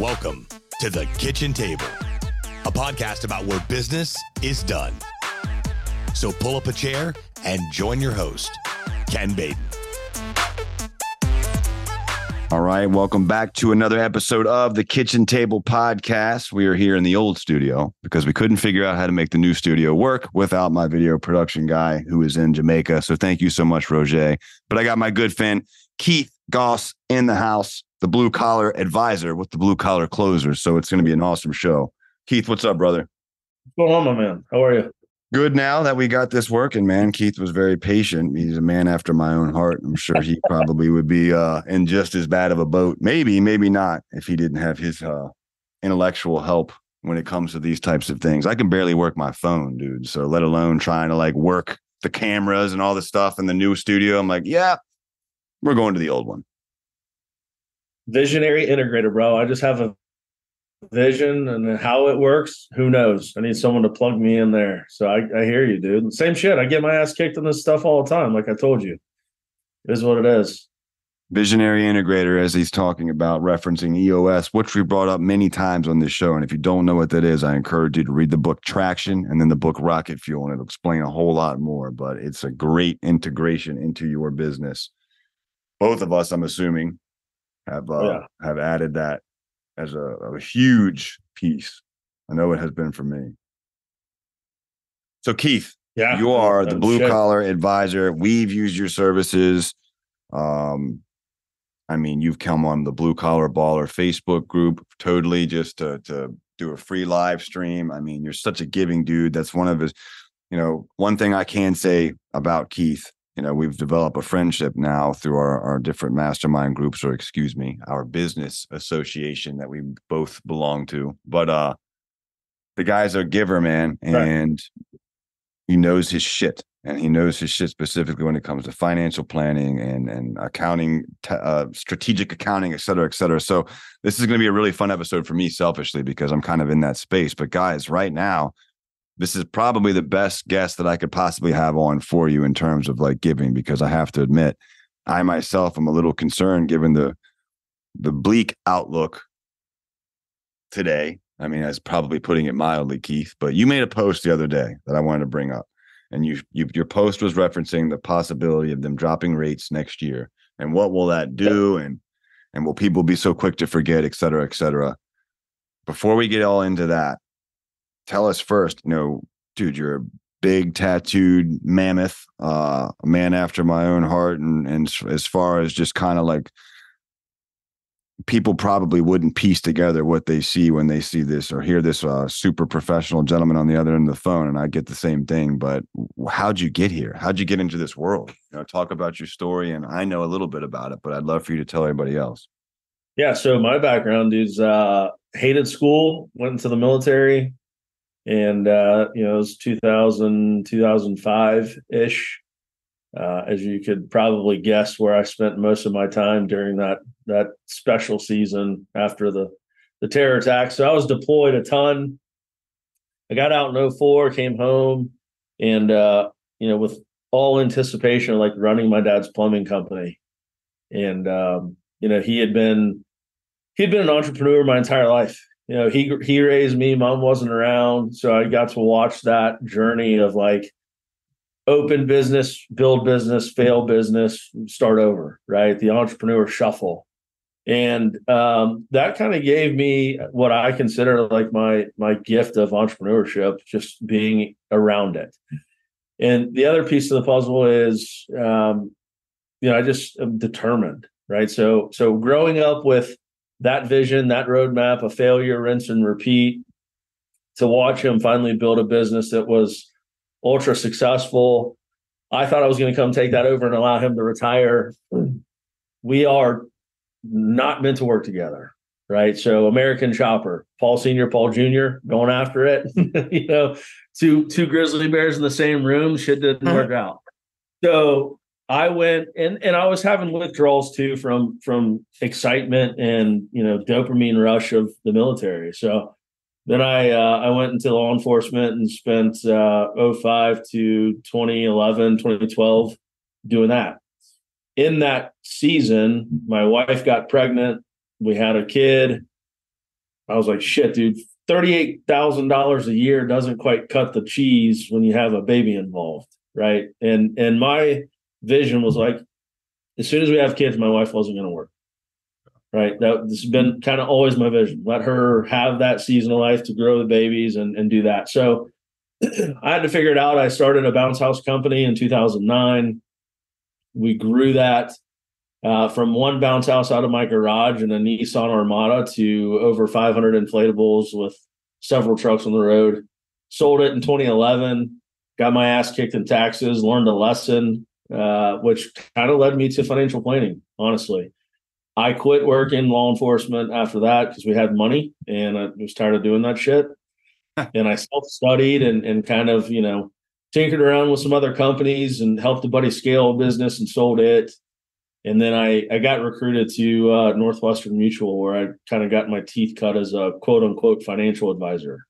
Welcome to the kitchen table, a podcast about where business is done. So pull up a chair and join your host, Ken Baden. All right, welcome back to another episode of the Kitchen Table Podcast. We are here in the old studio because we couldn't figure out how to make the new studio work without my video production guy who is in Jamaica. So thank you so much, Roger. But I got my good friend Keith Gause in the house the blue collar advisor with the blue collar closer. So it's going to be an awesome show. Keith, what's up, brother? What's going on, my man? How are you? Good now that we got this working, man. Keith was very patient. He's a man after my own heart. I'm sure he probably would be uh, in just as bad of a boat. Maybe, maybe not, if he didn't have his uh, intellectual help when it comes to these types of things. I can barely work my phone, dude. So let alone trying to like work the cameras and all the stuff in the new studio. I'm like, yeah, we're going to the old one visionary integrator, bro. I just have a vision and how it works. Who knows? I need someone to plug me in there. So I, I hear you, dude. Same shit. I get my ass kicked in this stuff all the time. Like I told you, it is what it is. Visionary integrator, as he's talking about referencing EOS, which we brought up many times on this show. And if you don't know what that is, I encourage you to read the book Traction and then the book Rocket Fuel, and it'll explain a whole lot more. But it's a great integration into your business. Both of us, I'm assuming, have uh, yeah. have added that as a, a huge piece. I know it has been for me. So Keith, yeah, you are the blue collar advisor. We've used your services. Um, I mean, you've come on the blue collar baller Facebook group totally just to to do a free live stream. I mean, you're such a giving dude. That's one of his, you know, one thing I can say about Keith you know we've developed a friendship now through our, our different mastermind groups or excuse me our business association that we both belong to. But uh the guy's a giver man and right. he knows his shit and he knows his shit specifically when it comes to financial planning and and accounting t- uh, strategic accounting et cetera et cetera. So this is going to be a really fun episode for me selfishly because i'm kind of in that space. But guys right now this is probably the best guest that I could possibly have on for you in terms of like giving, because I have to admit, I myself am a little concerned given the the bleak outlook today. I mean, that's probably putting it mildly, Keith. But you made a post the other day that I wanted to bring up, and you, you your post was referencing the possibility of them dropping rates next year, and what will that do, and and will people be so quick to forget, et cetera, et cetera. Before we get all into that, tell us first, you know, dude, you're a big tattooed mammoth, uh, a man after my own heart. And, and as far as just kind of like people probably wouldn't piece together what they see when they see this or hear this uh, super professional gentleman on the other end of the phone. And I get the same thing, but how'd you get here? How'd you get into this world? You know, talk about your story. And I know a little bit about it, but I'd love for you to tell everybody else. Yeah. So my background is uh, hated school, went into the military, and uh, you know it was 2000 2005 ish uh, as you could probably guess where i spent most of my time during that that special season after the the terror attack. So i was deployed a ton. I got out in 04 came home and uh, you know with all anticipation of like running my dad's plumbing company. And um, you know he had been he'd been an entrepreneur my entire life you know he he raised me mom wasn't around. So i got to watch that journey of like open business build business fail business start over right? The entrepreneur shuffle. And um, that kind of gave me what i consider like my my gift of entrepreneurship just being around it. And the other piece of the puzzle is um, you know i just am determined right? So so growing up with that vision, that roadmap, a failure, rinse and repeat, to watch him finally build a business that was ultra successful. I thought I was going to come take that over and allow him to retire. We are not meant to work together, right? So American Chopper, Paul Senior, Paul Junior, going after it. you know, two two grizzly bears in the same room. Shit didn't uh-huh. work out. So I went and and I was having withdrawals too from from excitement and you know dopamine rush of the military. So then I uh, I went into law enforcement and spent uh, 05 to 2011 2012 doing that. In that season, my wife got pregnant. We had a kid. I was like, shit, dude, $38,000 a year doesn't quite cut the cheese when you have a baby involved. Right. And, and my vision was like, as soon as we have kids, my wife wasn't going to work. Right. That this has been kind of always my vision. Let her have that season of life to grow the babies and, and do that. So I had to figure it out. I started a bounce house company in 2009. We grew that uh, from one bounce house out of my garage and a Nissan Armada to over 500 inflatables with several trucks on the road. Sold it in 2011. Got my ass kicked in taxes. Learned a lesson, uh, which kind of led me to financial planning. Honestly, I quit work in law enforcement after that because we had money, and I was tired of doing that shit. and I self studied and and kind of you know tinkered around with some other companies and helped a buddy scale a business and sold it. And then I, I got recruited to uh, Northwestern Mutual, where I kind of got my teeth cut as a quote unquote financial advisor.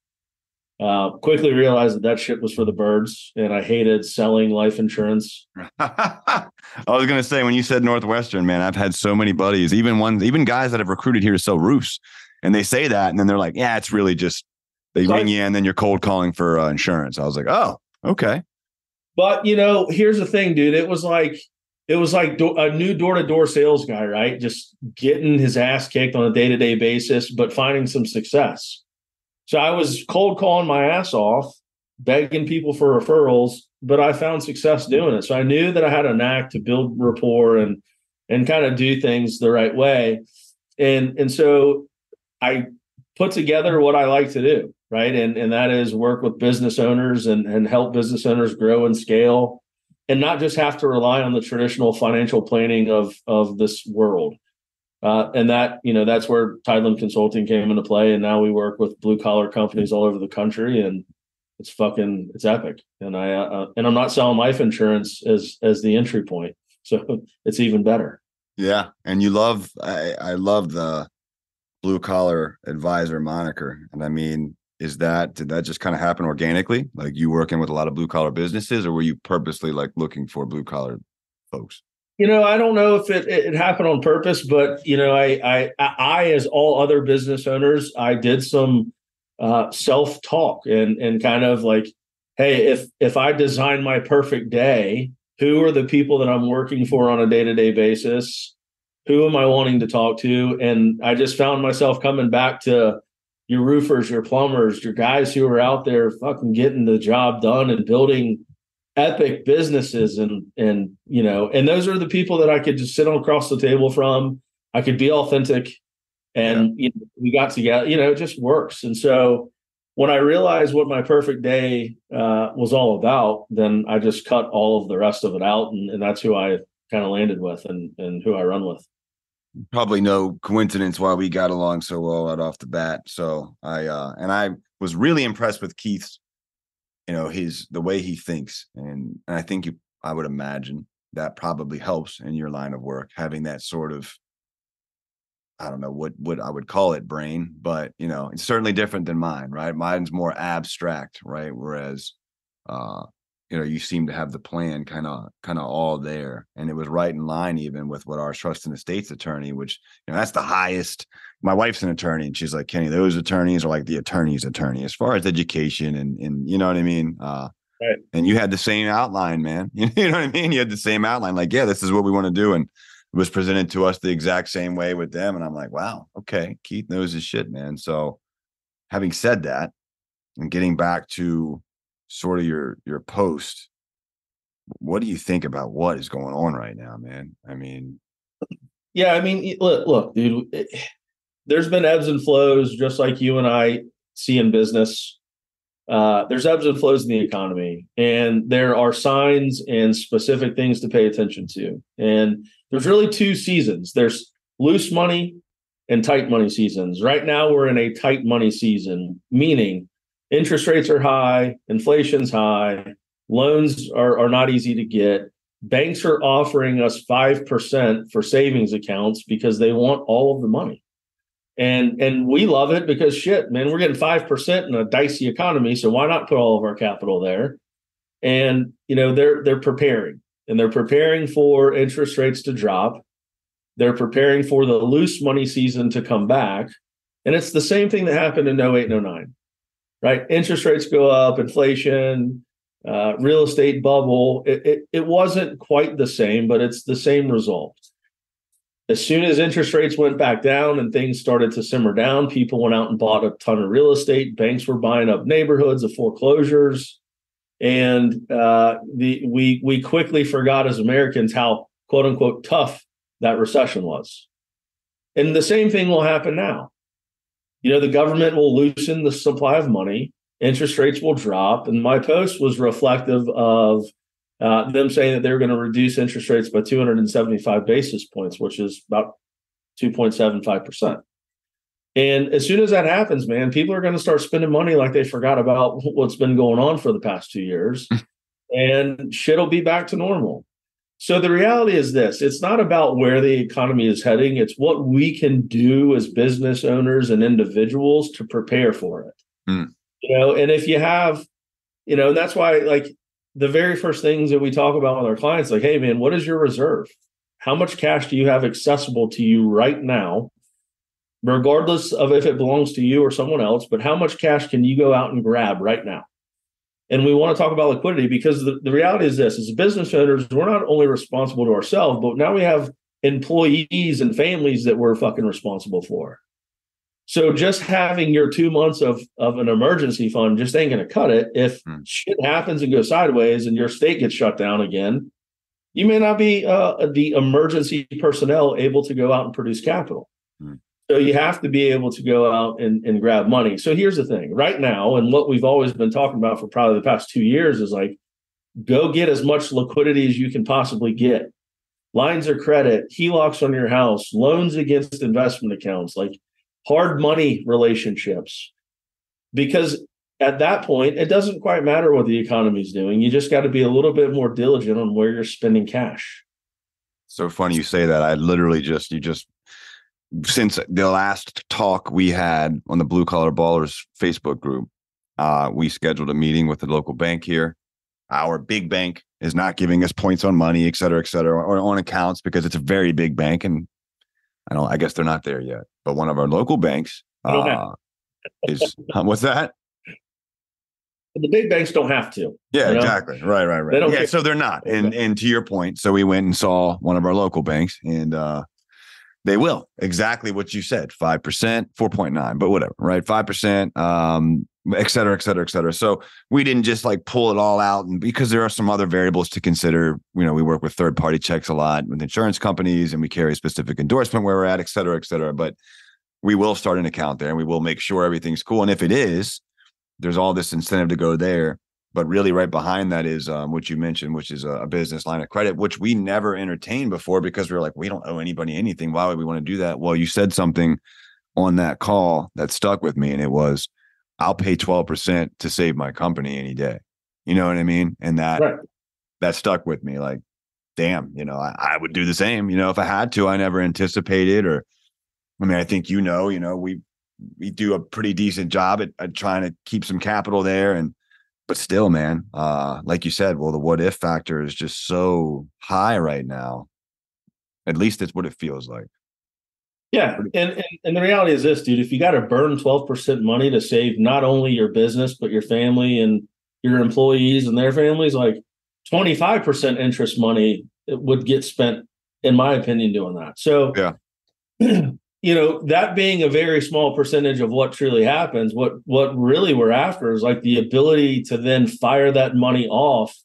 Uh, quickly realized that that shit was for the birds, and I hated selling life insurance. I was gonna say when you said Northwestern, man, I've had so many buddies, even ones, even guys that have recruited here to sell roofs, and they say that, and then they're like, "Yeah, it's really just they ring you, and then you're cold calling for uh, insurance." I was like, "Oh, okay." But you know, here's the thing, dude. It was like it was like do- a new door to door sales guy, right? Just getting his ass kicked on a day to day basis, but finding some success. So I was cold calling my ass off, begging people for referrals, but I found success doing it. So I knew that I had a knack to build rapport and and kind of do things the right way. And and so I put together what I like to do, right? And and that is work with business owners and and help business owners grow and scale and not just have to rely on the traditional financial planning of of this world. Uh, and that you know that's where Tideland Consulting came into play, and now we work with blue collar companies all over the country, and it's fucking it's epic. And I uh, uh and I'm not selling life insurance as as the entry point, so it's even better. Yeah, and you love I I love the blue collar advisor moniker, and I mean is that did that just kind of happen organically like you working with a lot of blue collar businesses or were you purposely like looking for blue collar folks you know i don't know if it, it happened on purpose but you know i i i as all other business owners i did some uh, self talk and and kind of like hey if if i design my perfect day who are the people that i'm working for on a day-to-day basis? Who am i wanting to talk to? And i just found myself coming back to your roofers, your plumbers, your guys who are out there fucking getting the job done and building epic businesses and and you know and those are the people that I could just sit on across the table from. I could be authentic and yeah. you know, we got together, you know, it just works. And so when I realized what my perfect day uh, was all about, then I just cut all of the rest of it out, and, and that's who I kind of landed with and and who I run with probably no coincidence why we got along so well right off the bat. So I uh and I was really impressed with Keith's, you know, his the way he thinks. And, and I think you I would imagine that probably helps in your line of work, having that sort of I don't know what what I would call it brain, but you know, it's certainly different than mine, right? Mine's more abstract, right? Whereas uh you know you seem to have the plan kind of kind of all there and it was right in line even with what our trust and estates attorney which you know that's the highest my wife's an attorney and she's like kenny those attorneys are like the attorney's attorney as far as education and and you know what i mean? Uh right. and you had the same outline man. You know what i mean? You had the same outline like yeah this is what we want to do and it was presented to us the exact same way with them and i'm like wow okay keith knows his shit man. So having said that and getting back to sort of your your post what do you think about what is going on right now man? I mean yeah i mean look, look dude it, there's been ebbs and flows just like you and i see in business uh, there's ebbs and flows in the economy and there are signs and specific things to pay attention to and there's really two seasons there's loose money and tight money seasons right now we're in a tight money season meaning interest rates are high, inflation's high, loans are, are not easy to get. Banks are offering us 5% for savings accounts because they want all of the money. And and we love it because shit, man, we're getting 5% in a dicey economy. So why not put all of our capital there? And you know, they're they're preparing and they're preparing for interest rates to drop. They're preparing for the loose money season to come back And it's the same thing that happened in 08 and 09, right? Interest rates go up, inflation, uh, real estate bubble. It, it, it wasn't quite the same, but it's the same result. As soon as interest rates went back down and things started to simmer down, people went out and bought a ton of real estate. Banks were buying up neighborhoods of foreclosures, and uh, the we we quickly forgot as Americans how quote unquote tough that recession was. And the same thing will happen now. You know, the government will loosen the supply of money, interest rates will drop. And my post was reflective of uh, them saying that they're going to reduce interest rates by 275 basis points, which is about 2.75%. And as soon as that happens, man, people are going to start spending money like they forgot about what's been going on for the past two years. and shit will be back to normal. So the reality is this it's not about where the economy is heading, it's what we can do as business owners and individuals to prepare for it. Mm. You know, and if you have, you know, that's why like the very first things that we talk about with our clients, like, hey man, what is your reserve? How much cash do you have accessible to you right now? Regardless of if it belongs to you or someone else, but how much cash can you go out and grab right now? And we want to talk about liquidity because the, the reality is this as business owners, we're not only responsible to ourselves, but now we have employees and families that we're fucking responsible for. So just having your two months of, of an emergency fund just ain't going to cut it. If hmm. shit happens and goes sideways and your state gets shut down again, you may not be uh, the emergency personnel able to go out and produce capital. Hmm. So you have to be able to go out and, and grab money. So here's the thing right now, and what we've always been talking about for probably the past two years is like, go get as much liquidity as you can possibly get. Lines of credit, HELOCs on your house, loans against investment accounts, like hard money relationships. Because at that point, it doesn't quite matter what the economy is doing. You just got to be a little bit more diligent on where you're spending cash. So funny you say that. I literally just, you just since the last talk we had on the Blue Collar Ballers Facebook group, uh, we scheduled a meeting with the local bank here. Our big bank is not giving us points on money, et cetera, et cetera, or on accounts because it's a very big bank. And I don't, I guess they're not there yet. But one of our local banks uh, is, what's that? the big banks don't have to. Yeah, exactly. Right, right, right. yeah, so they're not. And and to your point, so we went and saw one of our local banks, and uh, they will exactly what you said 5% 4.9 but whatever right 5% um et cetera et cetera et cetera. So we didn't just like pull it all out and because there are some other variables to consider you know we work with third party checks a lot with insurance companies and we carry a specific endorsement where we're at et cetera et cetera. But we will start an account there and we will make sure everything's cool. And if it is there's all this incentive to go there. But really right behind that is um, what you mentioned which is a, a, business line of credit which we never entertained before because we were like we don't owe anybody anything. Why would we want to do that? Well you said something on that call that stuck with me and it was i'll pay 12% to save my company any day you know what i mean and that right. that stuck with me like damn you know I, I would do the same you know if i had to i never anticipated or i mean i think you know you know we we do a pretty decent job at, at trying to keep some capital there and but still, man, uh, like you said, well, the what if factor is just so high right now. At least it's what it feels like. Yeah, and, and and the reality is this, dude. If you got to burn twelve percent money to save not only your business but your family and your employees and their families, like twenty five percent interest money would get spent, in my opinion, doing that. So yeah, you know that being a very small percentage of what truly happens what what really we're after is like the ability to then fire that money off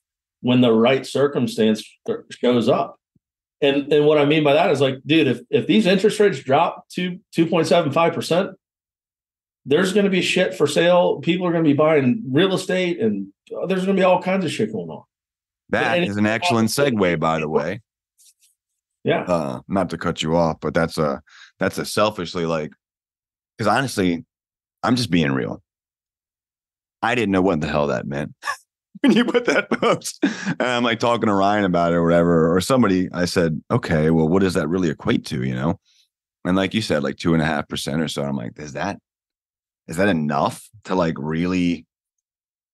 when the right circumstance uh, shows up and and what i mean by that is like dude if if these interest rates drop to 2.75% there's going to be shit for sale. People are going to be buying real estate and there's going to be all kinds of shit going on. That and is an excellent segue by the way. Yeah. Uh not to cut you off but that's a that's a selfishly like because honestly i'm just being real. I didn't know what the hell that meant when you put that post and i'm like talking to ryan about it or whatever or somebody i said okay well what does that really equate to? You know? And like you said like two and a half percent or so. I'm like is that is that enough to like really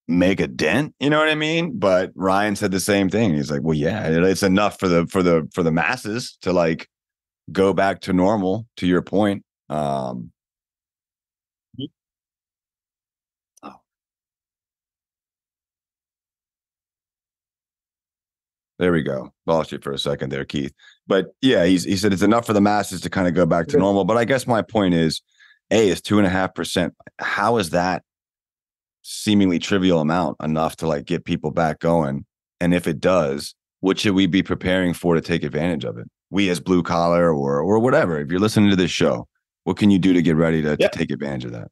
make a dent? You know what i mean? But ryan said the same thing. He's like well yeah it's enough for the for the for the masses to like go back to normal to your point. Um There we go. Lost you for a second there, Keith. But yeah, he's, he said it's enough for the masses to kind of go back to normal. But I guess my point is, A is two and a half percent. How is that seemingly trivial amount enough to like get people back going? And if it does, what should we be preparing for to take advantage of it? We as blue collar or or whatever. If you're listening to this show, what can you do to get ready to, Yeah. to take advantage of that?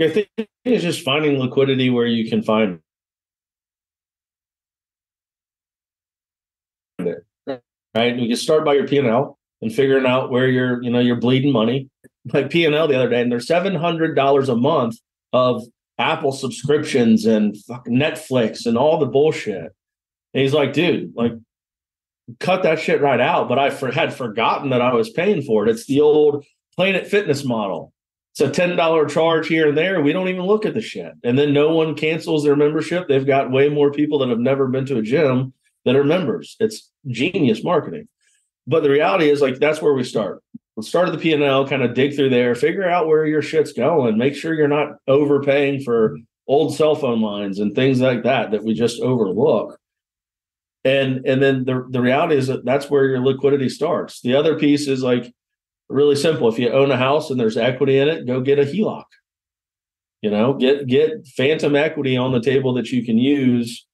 I think it's just finding liquidity where you can find it. Right. You start by your P and L and figuring out where you're, you know, you're bleeding money. Like P and L the other day, and there's seven hundred dollars a month of Apple subscriptions and fucking Netflix and all the bullshit. And he's like, dude, like, cut that shit right out. But I for, had forgotten that I was paying for it. It's the old Planet Fitness model. It's a ten dollar charge here and there. We don't even look at the shit, and then no one cancels their membership. They've got way more people that have never been to a gym that are members. It's genius marketing. But the reality is, like, that's where we start. Let's start at the P and L, kind of dig through there, figure out where your shit's going, make sure you're not overpaying for old cell phone lines and things like that that we just overlook. And and then the the reality is that that's where your liquidity starts. The other piece is like really simple. If you own a house and there's equity in it, go get a HELOC. You know, get get phantom equity on the table that you can use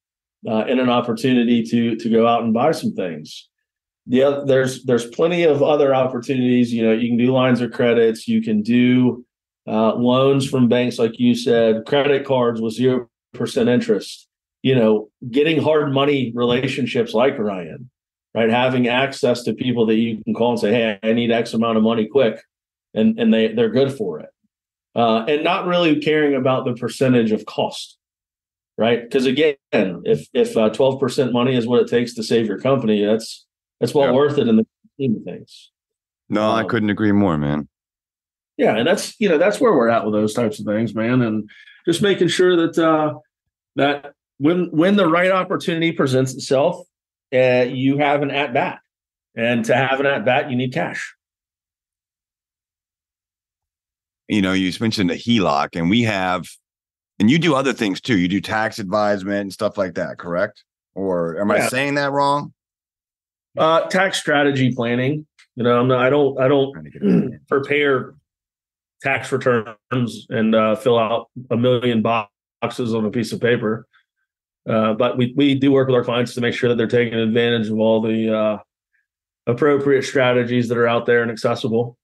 uh, in an opportunity to to go out and buy some things. The other, there's there's plenty of other opportunities. You know, you can do lines of credits. You can do uh, loans from banks, like you said, credit cards with zero percent interest. You know, getting hard money relationships like Ryan right? Having access to people that you can call and say, "Hey, I need X amount of money quick," and and they they're good for it, uh, and not really caring about the percentage of cost, right? Because again, if if uh, twelve percent money is what it takes to save your company, that's that's well Yeah. worth it in the scheme of things. No, I Um, couldn't agree more, man. Yeah, and that's you know that's where we're at with those types of things, man, and just making sure that uh, that when when the right opportunity presents itself, uh, you have an at bat, and to have an at bat, you need cash. you know, you mentioned a HELOC, and we have, and you do other things too. You do tax advisement and stuff like that, correct? Or am I saying that wrong? Uh, tax strategy planning. You know, I'm not, I don't I don't Trying to get it. prepare tax returns and uh, fill out a million boxes on a piece of paper. Uh, but we we do work with our clients to make sure that they're taking advantage of all the uh, appropriate strategies that are out there and accessible.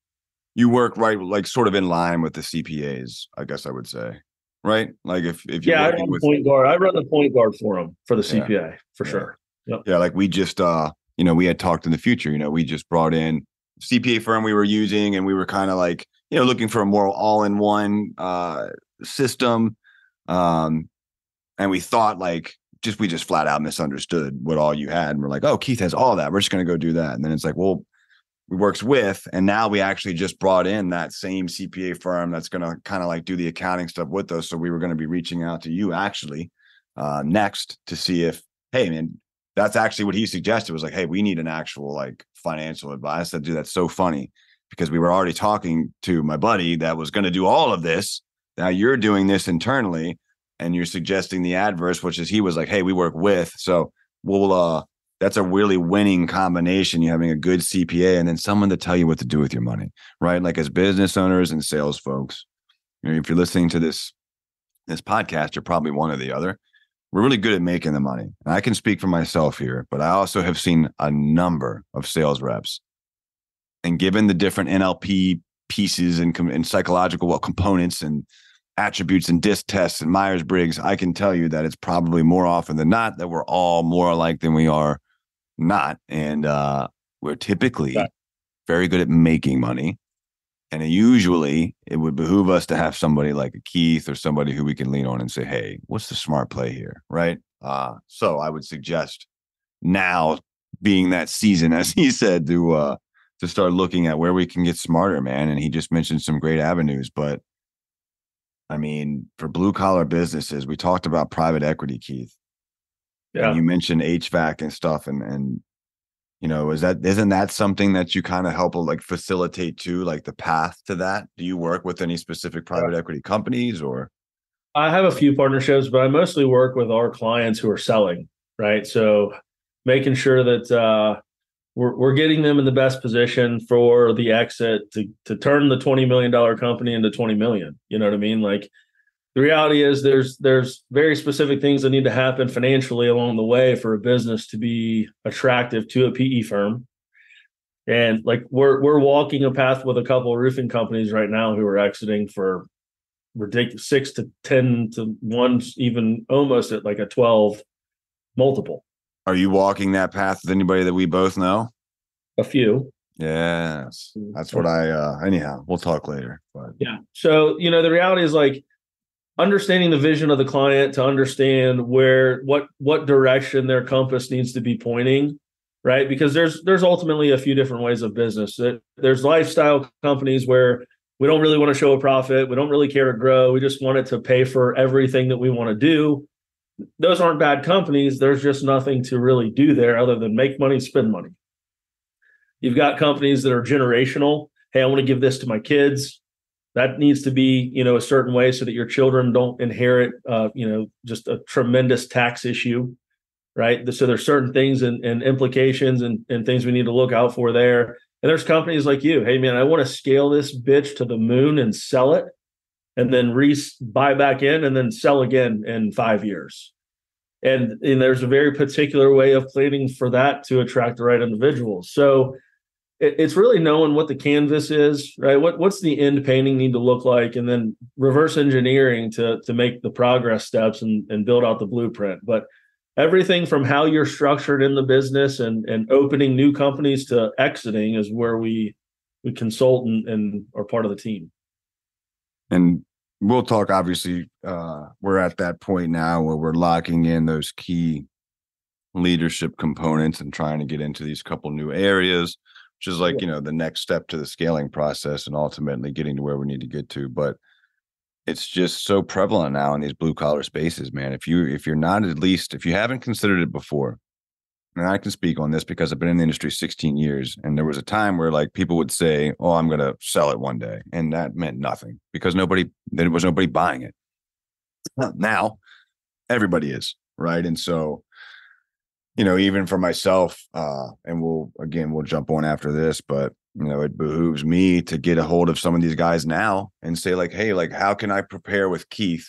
you work right, like sort of in line with the CPAs, I guess I would say, right? Like if if you're Yeah, I run with, point guard. I run the point guard for them for the Yeah. CPA for Yeah. sure. yeah, like we just, uh, you know, we had talked in the future. You know, we just brought in CPA firm we were using, and we were kind of like, you know, looking for a more all-in-one uh, system. Um, and we thought like just we just flat out misunderstood what all you had, and we're like, oh, Keith has all that. We're just going to go do that, and then it's like, well, we works with, and now we actually just brought in that same CPA firm that's going to kind of like do the accounting stuff with us. So we were going to be reaching out to you actually uh, next to see if, hey, man, that's actually what he suggested was like, hey, we need an actual like financial advice. Said, dude, that's so funny because we were already talking to my buddy that was going to do all of this. Now you're doing this internally and you're suggesting the adverse, which is he was like, hey, we work with. So we'll uh that's a really winning combination. You having a good CPA and then someone to tell you what to do with your money, right? Like as business owners and sales folks, you know, if you're listening to this this podcast, you're probably one or the other. We're really good at making the money. And I can speak for myself here, but I also have seen a number of sales reps. And given the different NLP pieces and, and psychological well, components and attributes and disc tests and Myers Briggs, I can tell you that it's probably more often than not that we're all more alike than we are not. And uh, we're typically Right. very good at making money. And usually it would behoove us to have somebody like a Keith or somebody who we can lean on and say, hey, what's the smart play here? Right. Uh, so I would suggest now being that season, as he said, to uh to start looking at where we can get smarter, man. And he just mentioned some great avenues, but I mean, for blue collar businesses, we talked about private equity, Keith. Yeah. And you mentioned HVAC and stuff, and and you know, is that isn't that something that you kind of help like facilitate too, like the path to that? Do you work with any specific private equity companies or? I have a few partnerships, but I mostly work with our clients who are selling. right? So making sure that uh, we're we're getting them in the best position for the exit to to turn the twenty million dollar company into twenty million. You know what I mean? Like the reality is there's there's very specific things that need to happen financially along the way for a business to be attractive to a PE firm. And like we're we're walking a path with a couple of roofing companies right now who are exiting for ridiculous six to ten to one, even almost at like a twelve multiple. Are you walking that path with anybody that we both know? A few. Yes. That's what I uh anyhow, we'll talk later. But Yeah. So, you know, the reality is like understanding the vision of the client to understand where what what direction their compass needs to be pointing, right? Because there's there's ultimately a few different ways of business. There's lifestyle companies where we don't really want to show a profit, we don't really care to grow, we just want it to pay for everything that we want to do. Those aren't bad companies. There's just nothing to really do there other than make money, spend money. You've got companies that are generational. Hey, I want to give this to my kids that needs to be you know a certain way so that your children don't inherit uh, you know just a tremendous tax issue right? So there's certain things and, and implications and, and things we need to look out for there. And there's companies like you. Hey man i want to scale this bitch to the moon and sell it and then re buy back in and then sell again in five years. And, and there's a very particular way of planning for that to attract the right individuals. So it, it's really knowing what the canvas is, right? What what's the end painting need to look like, and then reverse engineering to to make the progress steps and, and build out the blueprint. But everything from how you're structured in the business and and opening new companies to exiting is where we we consult and, and are part of the team. And we'll talk obviously uh we're at that point now where we're locking in those key leadership components and trying to get into these couple new areas which is like yeah. you know the next step to the scaling process and ultimately getting to where we need to get to but it's just so prevalent now in these blue collar spaces man. If you if you're not at least if you haven't considered it before and i can speak on this because i've been in the industry 16 years and there was a time where like people would say oh i'm going to sell it one day and that meant nothing because nobody there was nobody buying it. Now everybody is right? And so you know, even for myself, uh, and we'll again we'll jump on after this, but you know, it behooves me to get a hold of some of these guys now and say, like, hey, like, how can I prepare with Keith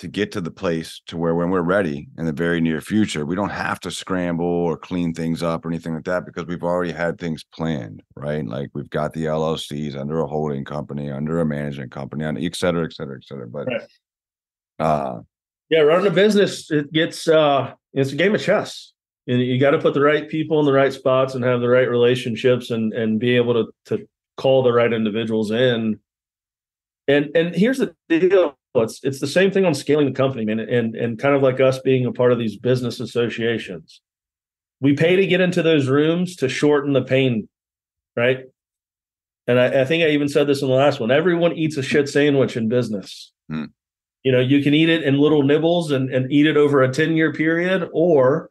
to get to the place to where when we're ready in the very near future, we don't have to scramble or clean things up or anything like that because we've already had things planned, right? Like we've got the LLCs under a holding company, under a management company, on et cetera, et cetera, et cetera. But right. uh yeah, running a business, it gets uh it's a game of chess and you got to put the right people in the right spots and have the right relationships and and be able to to call the right individuals in. And and here's the deal it's it's the same thing on scaling the company man and and kind of like us being a part of these business associations. We pay to get into those rooms to shorten the pain right? And I, I think i even said this in the last one everyone eats a shit sandwich in business. Hmm. you know you can eat it in little nibbles and, and eat it over a 10 year period or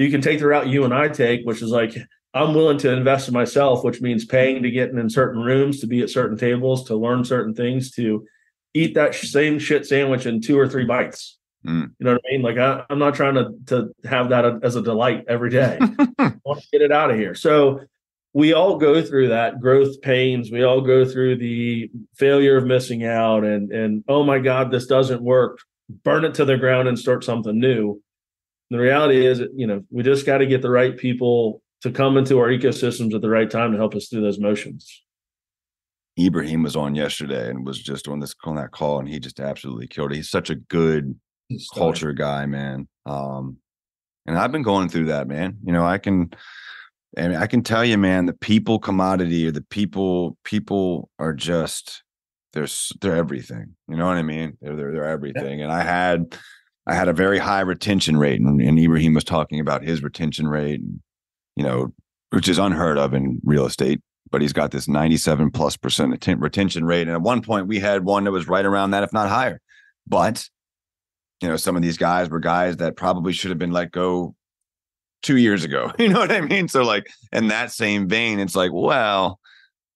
you can take the route you and I take, which is like I'm willing to invest in myself, which means paying to get in in certain rooms, to be at certain tables, to learn certain things, to eat that same shit sandwich in two or three bites. Mm. You know what I mean? Like I, am not trying to to have that as a delight every day. I want to get it out of here. So we all go through that growth pains. We all go through the failure of missing out and and oh my God, this doesn't work. Burn it to the ground and start something new the reality is, you know, we just got to get the right people to come into our ecosystems at the right time to help us through those motions. Ibrahim was on yesterday and was just on this on that call, and he just absolutely killed it. He's such a good culture guy, man. Um, and I've been going through that, man. You know, I can, and I can tell you, man, the people commodity or the people people are just they're they're everything. You know what I mean? They're they're, they're everything. Yeah. And I had I had a very high retention rate, and, and Ibrahim was talking about his retention rate, you know, which is unheard of in real estate. But he's got this 97 plus percent retention rate, and at one point we had one that was right around that, if not higher. But you know, some of these guys were guys that probably should have been let go two years ago. You know what I mean? So, like, in that same vein, it's like, well,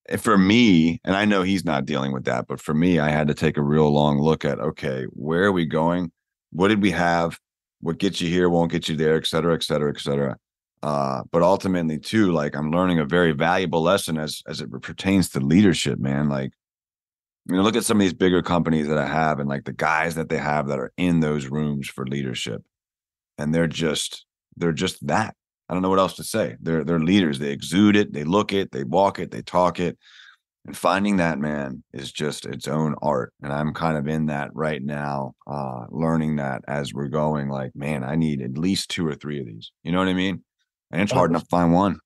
eh, for me, and I know he's not dealing with that, but for me, I had to take a real long look at okay, where are we going? What did we have? what gets you here won't get you there, et cetera, et cetera, et cetera. Uh, but ultimately, too, like I'm learning a very valuable lesson as as it pertains to leadership, man. Like, you know, look at some of these bigger companies that I have, and like the guys that they have that are in those rooms for leadership, and they're just they're just that. I don't know what else to say. They're they're leaders. They exude it. They look it. They walk it. They talk it. And finding that man is just its own art. And I'm kind of in that right now, uh, learning that as we're going. Like, man, I need at least two or three of these. You know what I mean? and it's hard enough to find one.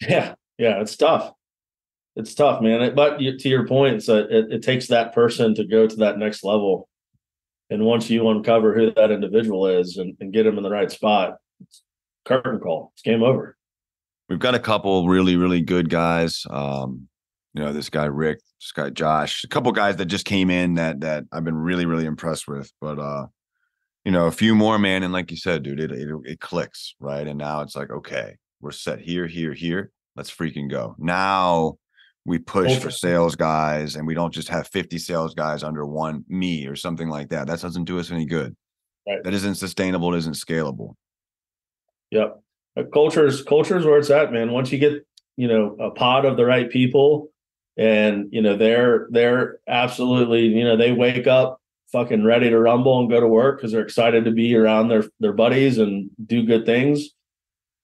Yeah, yeah, it's tough. It's tough, man. But to your point, it's a, it, it takes that person to go to that next level. And once you uncover who that individual is and, and get them in the right spot, curtain call. It's game over. We've got a couple really, really good guys. Um, you know, this guy Rick, this guy Josh, a couple guys that just came in that that I've been really, really impressed with. But uh, you know, a few more, man. And like you said, dude, it, it, it clicks, right? And now it's like, okay, we're set here, here, here. Let's freaking go. Now we push for sales guys and we don't just have 50 sales guys under one me or something like that. That doesn't do us any good. Right. That isn't sustainable, it isn't scalable. Yep. Culture's culture's where it's at, man. Once you get, you know, a pod of the right people and you know they're they're absolutely, you know, they wake up fucking ready to rumble and go to work because they're excited to be around their their buddies and do good things.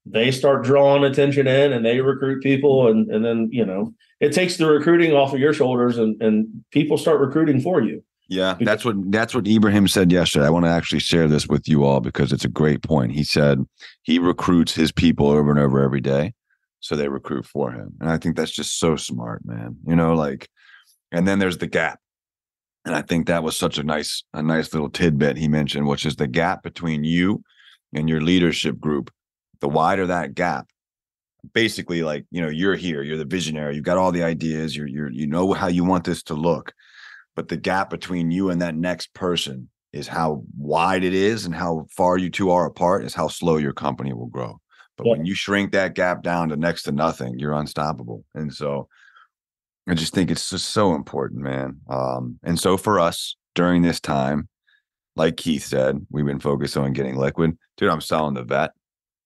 They start drawing attention in and they recruit people and and then you know it takes the recruiting off of your shoulders and and people start recruiting for you. Yeah that's what that's what ibrahim said yesterday. I want to actually share this with you all because it's a great point. He said he recruits his people over and over every day so they recruit for him and i think that's just so smart man you know like and then there's the gap and I think that was such a nice, a nice little tidbit he mentioned, which is the gap between you and your leadership group. The wider that gap, basically, like you know, you're here, you're the visionary, you've got all the ideas, you're you're you know how you want this to look, but the gap between you and that next person is how wide it is, and how far you two are apart is how slow your company will grow. But yeah. when you shrink that gap down to next to nothing, you're unstoppable. And so I just think it's just so important, man. Um, and so for us during this time, like Keith said, we've been focused on getting liquid. Dude, I'm selling the vet.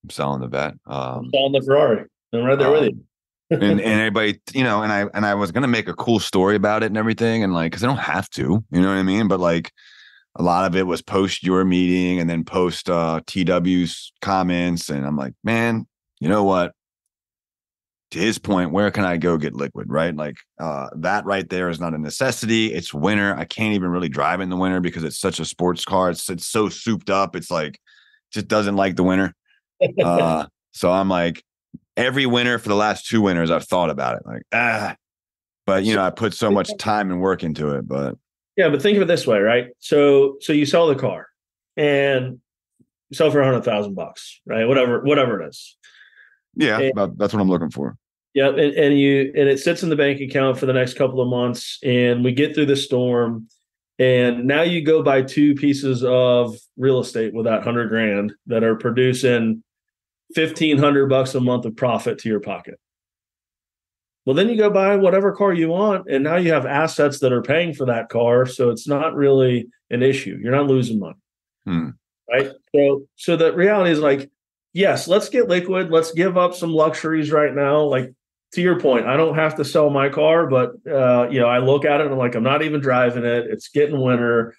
I'm selling the vet. Um, I'm selling the Ferrari. I'm right there um, with you. and and everybody, you know, and I and I was gonna make a cool story about it and everything, and like, because I don't have to, you know what I mean? But like, a lot of it was post your meeting and then post uh TW's comments, and I'm like, man, you know what? to his point, where can I go get liquid? Right. Like uh, that right there is not a necessity. It's winter. I can't even really drive in the winter because it's such a sports car. It's it's so souped up. It's like just doesn't like the winter. Uh, so I'm like, every winter for the last two winters, I've thought about it. Like, ah, but you know, I put so much time and work into it. But yeah, but think of it this way, right? So so you sell the car and you sell for a hundred thousand bucks, right? Whatever, whatever it is. Yeah, and, that's what I'm looking for. Yeah, and, and you and it sits in the bank account for the next couple of months, and we get through the storm, and now you go buy two pieces of real estate with that hundred grand that are producing fifteen hundred bucks a month of profit to your pocket. Well, then you go buy whatever car you want, and now you have assets that are paying for that car, so it's not really an issue. You're not losing money, hmm. right? So, so the reality is like, yes, let's get liquid. Let's give up some luxuries right now, like to your point, I don't have to sell my car, but uh, you know, I look at it and I'm like, I'm not even driving it. It's getting winter.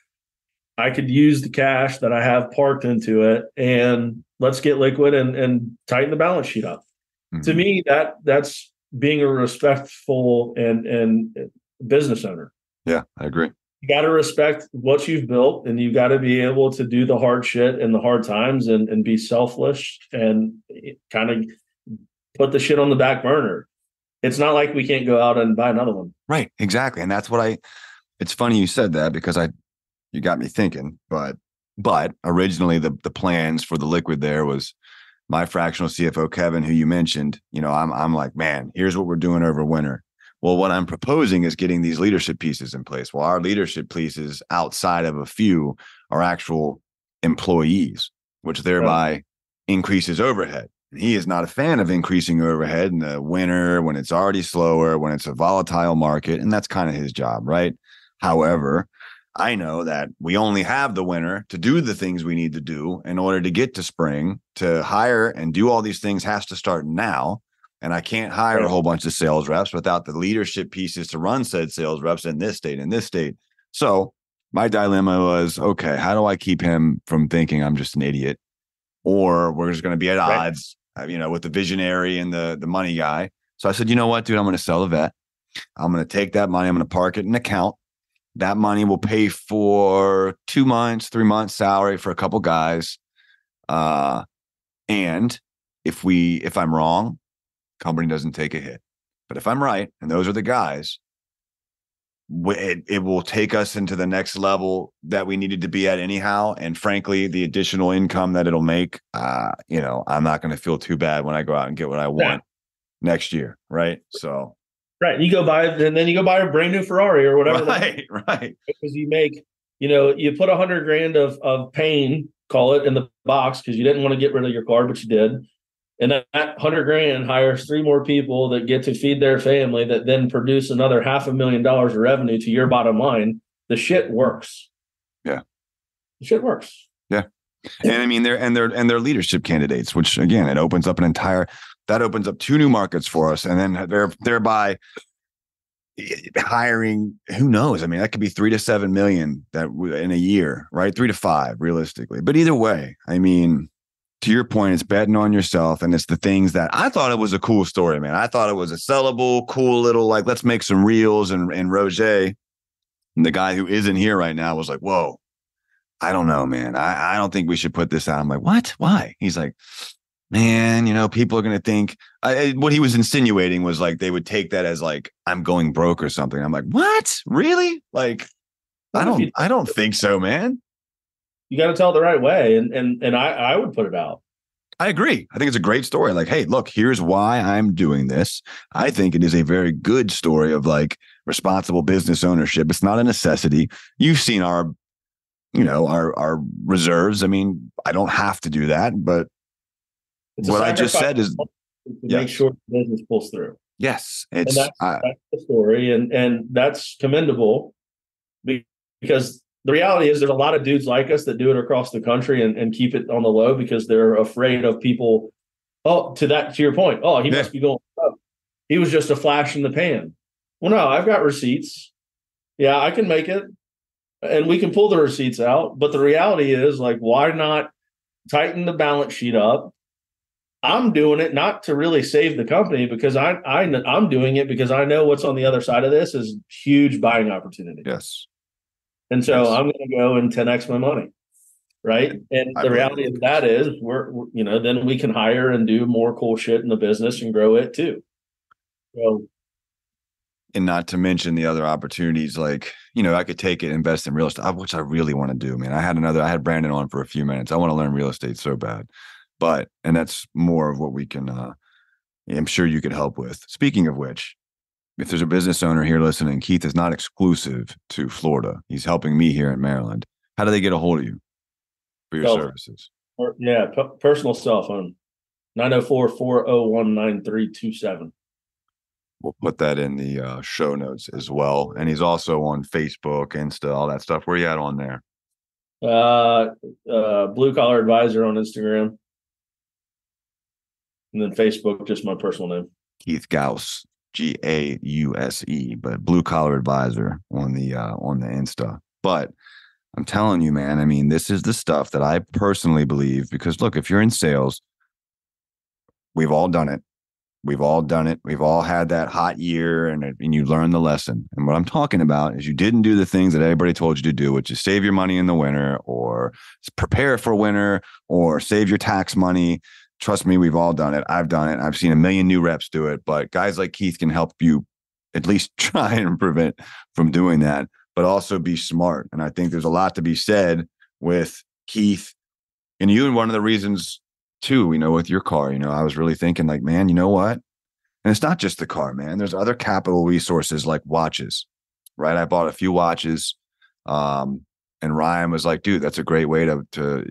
I could use the cash that I have parked into it, and let's get liquid and and tighten the balance sheet up. Mm-hmm. To me, that that's being a respectful and and business owner. Yeah, I agree. You got to respect what you've built, and you got to be able to do the hard shit and the hard times, and and be selfless and eh, kind of put the shit on the back burner it's not like we can't go out and buy another one. Right. Exactly. And that's what I it's funny you said that because I you got me thinking, but but originally the the plans for the liquid there was my fractional CFO Kevin, who you mentioned, you know, I'm I'm like, man, here's what we're doing over winter. Well, what I'm proposing is getting these leadership pieces in place. Well, our leadership pieces outside of a few are actual employees, which thereby right. increases overhead he is not a fan of increasing overhead in the winter when it's already slower, when it's a volatile market, and that's kind of his job, right? However, I know that we only have the winter to do the things we need to do in order to get to spring. To hire and do all these things has to start now. And I can't hire a whole bunch of sales reps without the leadership pieces to run said sales reps in this state, in this state. So my dilemma was okay, how do I keep him from thinking I'm just an idiot? Or we're just going to be at right. odds, uh, you know, with the visionary and the the money guy. So I said, you know what, dude, I'm going to sell the Vette. I'm going to take that money, I'm going to park it in an account that money will pay for two months, three months salary for a couple guys. Uh, and if we, if I'm wrong, company doesn't take a hit. But if I'm right, and those are the guys, it, it will take us into the next level that we needed to be at anyhow. And frankly, the additional income that it'll make, uh, you know, I'm not going to feel too bad when I go out and get what I want yeah. next year. Right. So Right. You go buy and then you go buy a brand new Ferrari or whatever. Right, right. Because you make, you know, you put a hundred grand of of pain, call it, in the box because you didn't want to get rid of your car, but you did. And that, that hundred grand hires three more people that get to feed their family that then produce another half a million dollars of revenue to your bottom line. The shit works. Yeah. The shit works. Yeah. And I mean they're and they're and they're leadership candidates, which again it opens up an entire that opens up two new markets for us, and then they're thereby hiring who knows? I mean that could be three to seven million that in a year right? Three to five realistically. But either way i mean to your point it's betting on yourself and it's the things that i thought it was a cool story man. I thought it was a sellable cool little like let's make some reels and and roger and the guy who isn't here right now was like whoa. I don't know man. I, I don't think we should put this out. I'm like what? Why? He's like man, you know, people are going to think I, what he was insinuating was like they would take that as like I'm going broke or something. I'm like, what? Really? Like, I don't, I don't think so, man. You got to tell it the right way, and and and I I would put it out. I agree. I think it's a great story. Like, hey, look, here's why I'm doing this. I think it is a very good story of like responsible business ownership. It's not a necessity. You've seen our, you know, our our reserves. I mean, I don't have to do that, but what I just said is to yes. make sure the business pulls through. Yes, it's and that's, uh, that's the story, and and that's commendable because the reality is there's a lot of dudes like us that do it across the country and, and keep it on the low because they're afraid of people. Oh, to that to your point. Oh, he yeah. must be going. Up. He was just a flash in the pan. Well, no, I've got receipts. Yeah, I can make it, and we can pull the receipts out. But the reality is, like, why not tighten the balance sheet up? I'm doing it not to really save the company because I, I I'm doing it because I know what's on the other side of this is huge buying opportunity. Yes. And so yes. I'm going to go and 10x my money. Right. And I the reality of that is we're, we're, you know, then we can hire and do more cool shit in the business and grow it too. So, and not to mention the other opportunities like, you know, I could take it, invest in real estate, which I really want to do. man I had another, I had Brandon on for a few minutes. I want to learn real estate so bad but and that's more of what we can uh i'm sure you could help with. Speaking of which if there's a business owner here listening keith is not exclusive to florida. He's helping me here in maryland. How do they get a hold of you for your cell services? phone. yeah p- personal cell phone 904-401-9327 we'll put that in the uh, show notes as well. And he's also on facebook insta all that stuff. Where you at on there? Uh, uh blue collar advisor on instagram and then Facebook, just my personal name. Keith Gause, G A U S E, but blue collar advisor on the uh, on the Insta. But I'm telling you, man, I mean, this is the stuff that I personally believe because look, if you're in sales, we've all done it. We've all done it. We've all had that hot year and, and you learn the lesson. And what I'm talking about is you didn't do the things that everybody told you to do, which is save your money in the winter or prepare for winter or save your tax money trust me, we've all done it. I've done it. I've seen a million new reps do it, but guys like Keith can help you at least try and prevent from doing that, but also be smart. And I think there's a lot to be said with Keith and you. And one of the reasons too, you know, with your car, you know, I was really thinking like, man, you know what? And it's not just the car, man. There's other capital resources like watches, right? I bought a few watches. Um, and Ryan was like, dude, that's a great way to to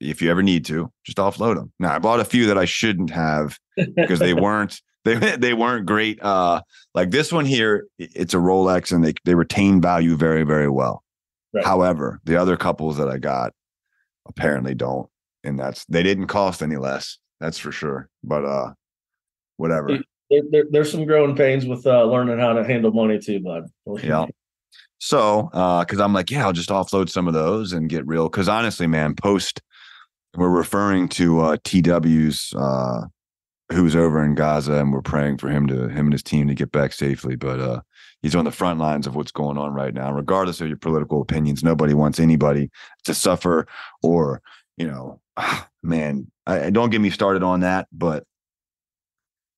if you ever need to, just offload them. Now I bought a few that I shouldn't have because they weren't they they weren't great. Uh, like this one here, it's a Rolex and they they retain value very very well. Right. However, the other couples that I got apparently don't, and that's they didn't cost any less. That's for sure. But uh, whatever. There, there, there's some growing pains with uh, learning how to handle money too, bud. yeah. So, uh, because I'm like, yeah, I'll just offload some of those and get real. Because honestly, man, post we're referring to uh, TW's uh, who's over in Gaza, and we're praying for him to him and his team to get back safely. But uh, he's on the front lines of what's going on right now. Regardless of your political opinions, nobody wants anybody to suffer or you know, man, I, don't get me started on that. But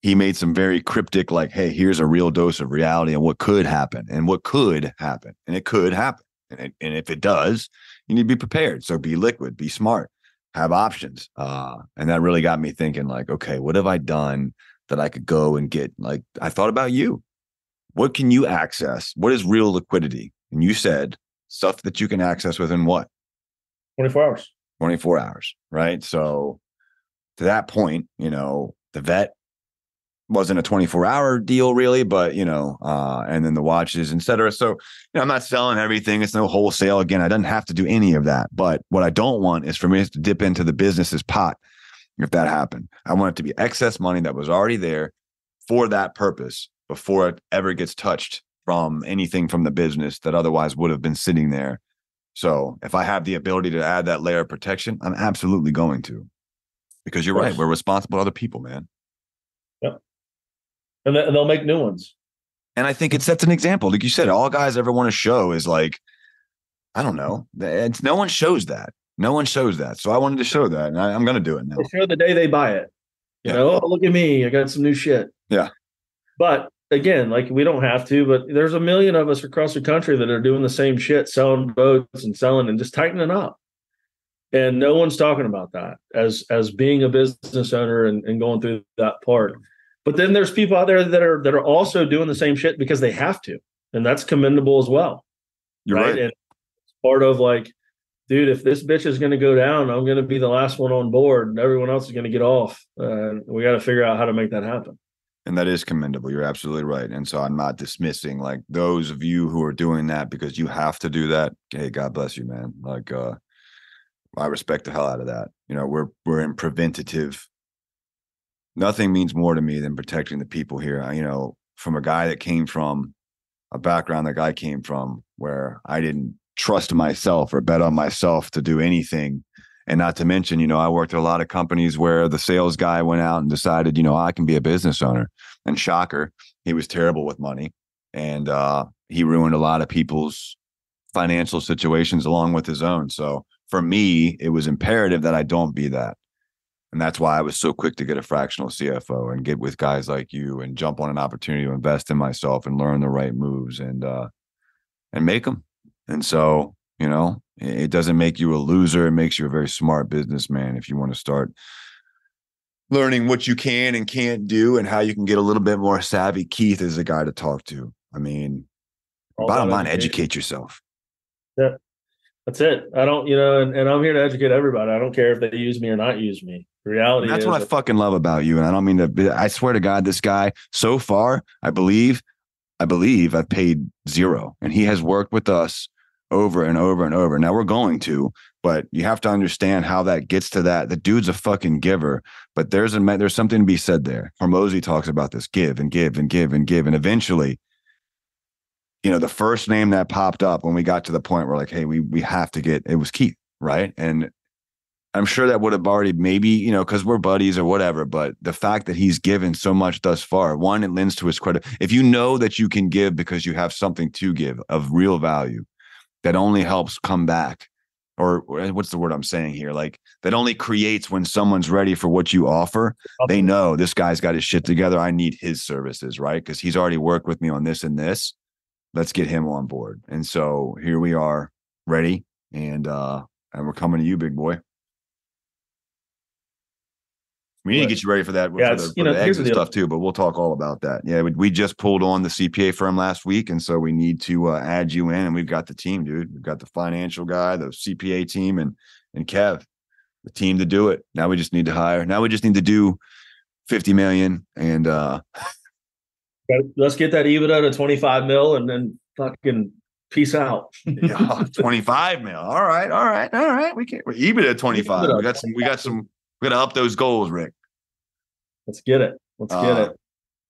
he made some very cryptic, like, "Hey, here's a real dose of reality and what could happen, and what could happen, and it could happen, and it, and if it does, you need to be prepared. So be liquid, be smart." Have options. Uh, and that really got me thinking, like, okay, what have I done that I could go and get? Like, I thought about you. What can you access? What is real liquidity? And you said stuff that you can access within what? 24 hours. 24 hours. Right. So to that point, you know, the Vette wasn't a 24 hour deal really, but you know, uh, and then the watches, et cetera. So, you know, I'm not selling everything. It's no wholesale. Again, I don't have to do any of that. But what I don't want is for me to dip into the business's pot if that happened. I want it to be excess money that was already there for that purpose before it ever gets touched from anything from the business that otherwise would have been sitting there. So if I have the ability to add that layer of protection, I'm absolutely going to. Because you're right, we're responsible to other people, man and, and they'll make new ones. And I think it sets an example. Like you said, all guys ever want to show is like, I don't know. It's no one shows that. No one shows that. So I wanted to show that, and I, am going to do it now. They show the day they buy it. You know, oh look at me, I got some new shit. Yeah. But again, like we don't have to, but there's a million of us across the country that are doing the same shit, selling boats and selling and just tightening up. And no one's talking about that as as being a business owner and, and going through that part. But then there's people out there that are that are also doing the same shit because they have to, and that's commendable as well. You're right. right. And it's part of like, dude, if this bitch is going to go down, I'm going to be the last one on board, and everyone else is going to get off. And we got to figure out how to make that happen. And that is commendable. You're absolutely right. And so I'm not dismissing like those of you who are doing that because you have to do that. Hey, God bless you, man. Like, uh, I respect the hell out of that. You know, we're we're in preventative nothing means more to me than protecting the people here. You know, from a guy that came from a background that guy came from where I didn't trust myself or bet on myself to do anything. And not to mention, you know, I worked at a lot of companies where the sales guy went out and decided, you know, I can be a business owner. And shocker, he was terrible with money. And uh, he ruined a lot of people's financial situations along with his own. So for me, it was imperative that I don't be that. And that's why I was so quick to get a fractional CFO and get with guys like you and jump on an opportunity to invest in myself and learn the right moves and uh and make them. And so, you know, it doesn't make you a loser. It makes you a very smart businessman if you want to start learning what you can and can't do and how you can get a little bit more savvy. Keith is a guy to talk to. I mean, All bottom line, educate yourself. Yeah. That's it. I don't, you know, and, and I'm here to educate everybody. I don't care if they use me or not use me. Reality That's what I fucking love about you. And I don't mean to, I swear to God, this guy, so far, I believe, I believe I've paid zero. And he has worked with us over and over and over. Now we're going to, but you have to understand how that gets to that. The dude's a fucking giver, but there's a there's something to be said there. Hormozi talks about this: give and give and give and give, and eventually, you know, the first name that popped up when we got to the point where like, hey, we we have to get it was Keith, right? And I'm sure that would have already maybe, you know, because we're buddies or whatever. But the fact that he's given so much thus far, one, it lends to his credit. If you know that you can give because you have something to give of real value, that only helps come back. Or what's the word I'm saying here? Like that only creates when someone's ready for what you offer. They know this guy's got his shit together. I need his services, right? Because he's already worked with me on this and this. Let's get him on board. And so here we are, ready, and uh, and we're coming to you, big boy. We need to get you ready for that yeah, for the, you know, the exit stuff too, but we'll talk all about that. Yeah, we, we, just pulled on the CPA firm last week, and so we need to uh, add you in, and we've got the team, dude. We've got the financial guy, the CPA team, and and Kev, the team to do it. Now we just need to hire. Now we just need to do fifty million, and uh let's get that EBITDA to twenty five mil, and then fucking Peace out. yeah, 25 mil. All right, all right, all right. We can we're even at 25. We got some, we got some, we gotta up those goals, Rick. Let's get it. Let's get Uh, it.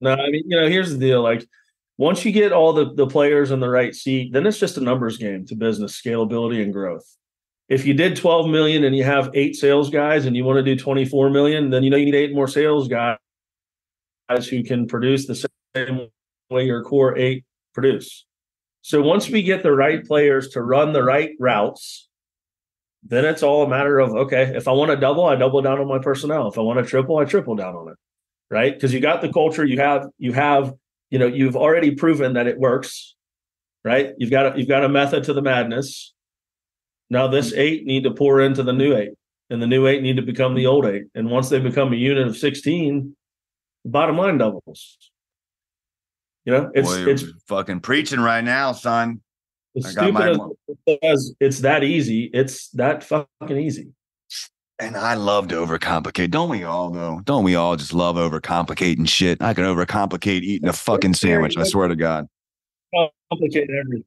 No, I mean, you know, here's the deal. Like once you get all the, the players in the right seat, then it's just a numbers game to business scalability and growth. If you did 12 million and you have eight sales guys and you want to do 24 million, then you know you need eight more sales guys who can produce the same way your core eight produce. So once we get the right players to run the right routes, then it's all a matter of okay, if I want to double, I double down on my personnel. If I want to triple, I triple down on it. Right? Because you got the culture, you have you have, you know, you've already proven that it works. Right? You've got a, you've got a method to the madness. Now this eight need to pour into the new eight, and the new eight need to become the old eight. And once they become a unit of 16, the bottom line doubles. You know, it's Boy, it's fucking preaching right now, son. as I got stupid my as it's that easy. It's that fucking easy. And I love to overcomplicate. Don't we all though? Don't we all just love overcomplicating shit? I can overcomplicate eating a fucking sandwich. I swear to God. Complicate everything.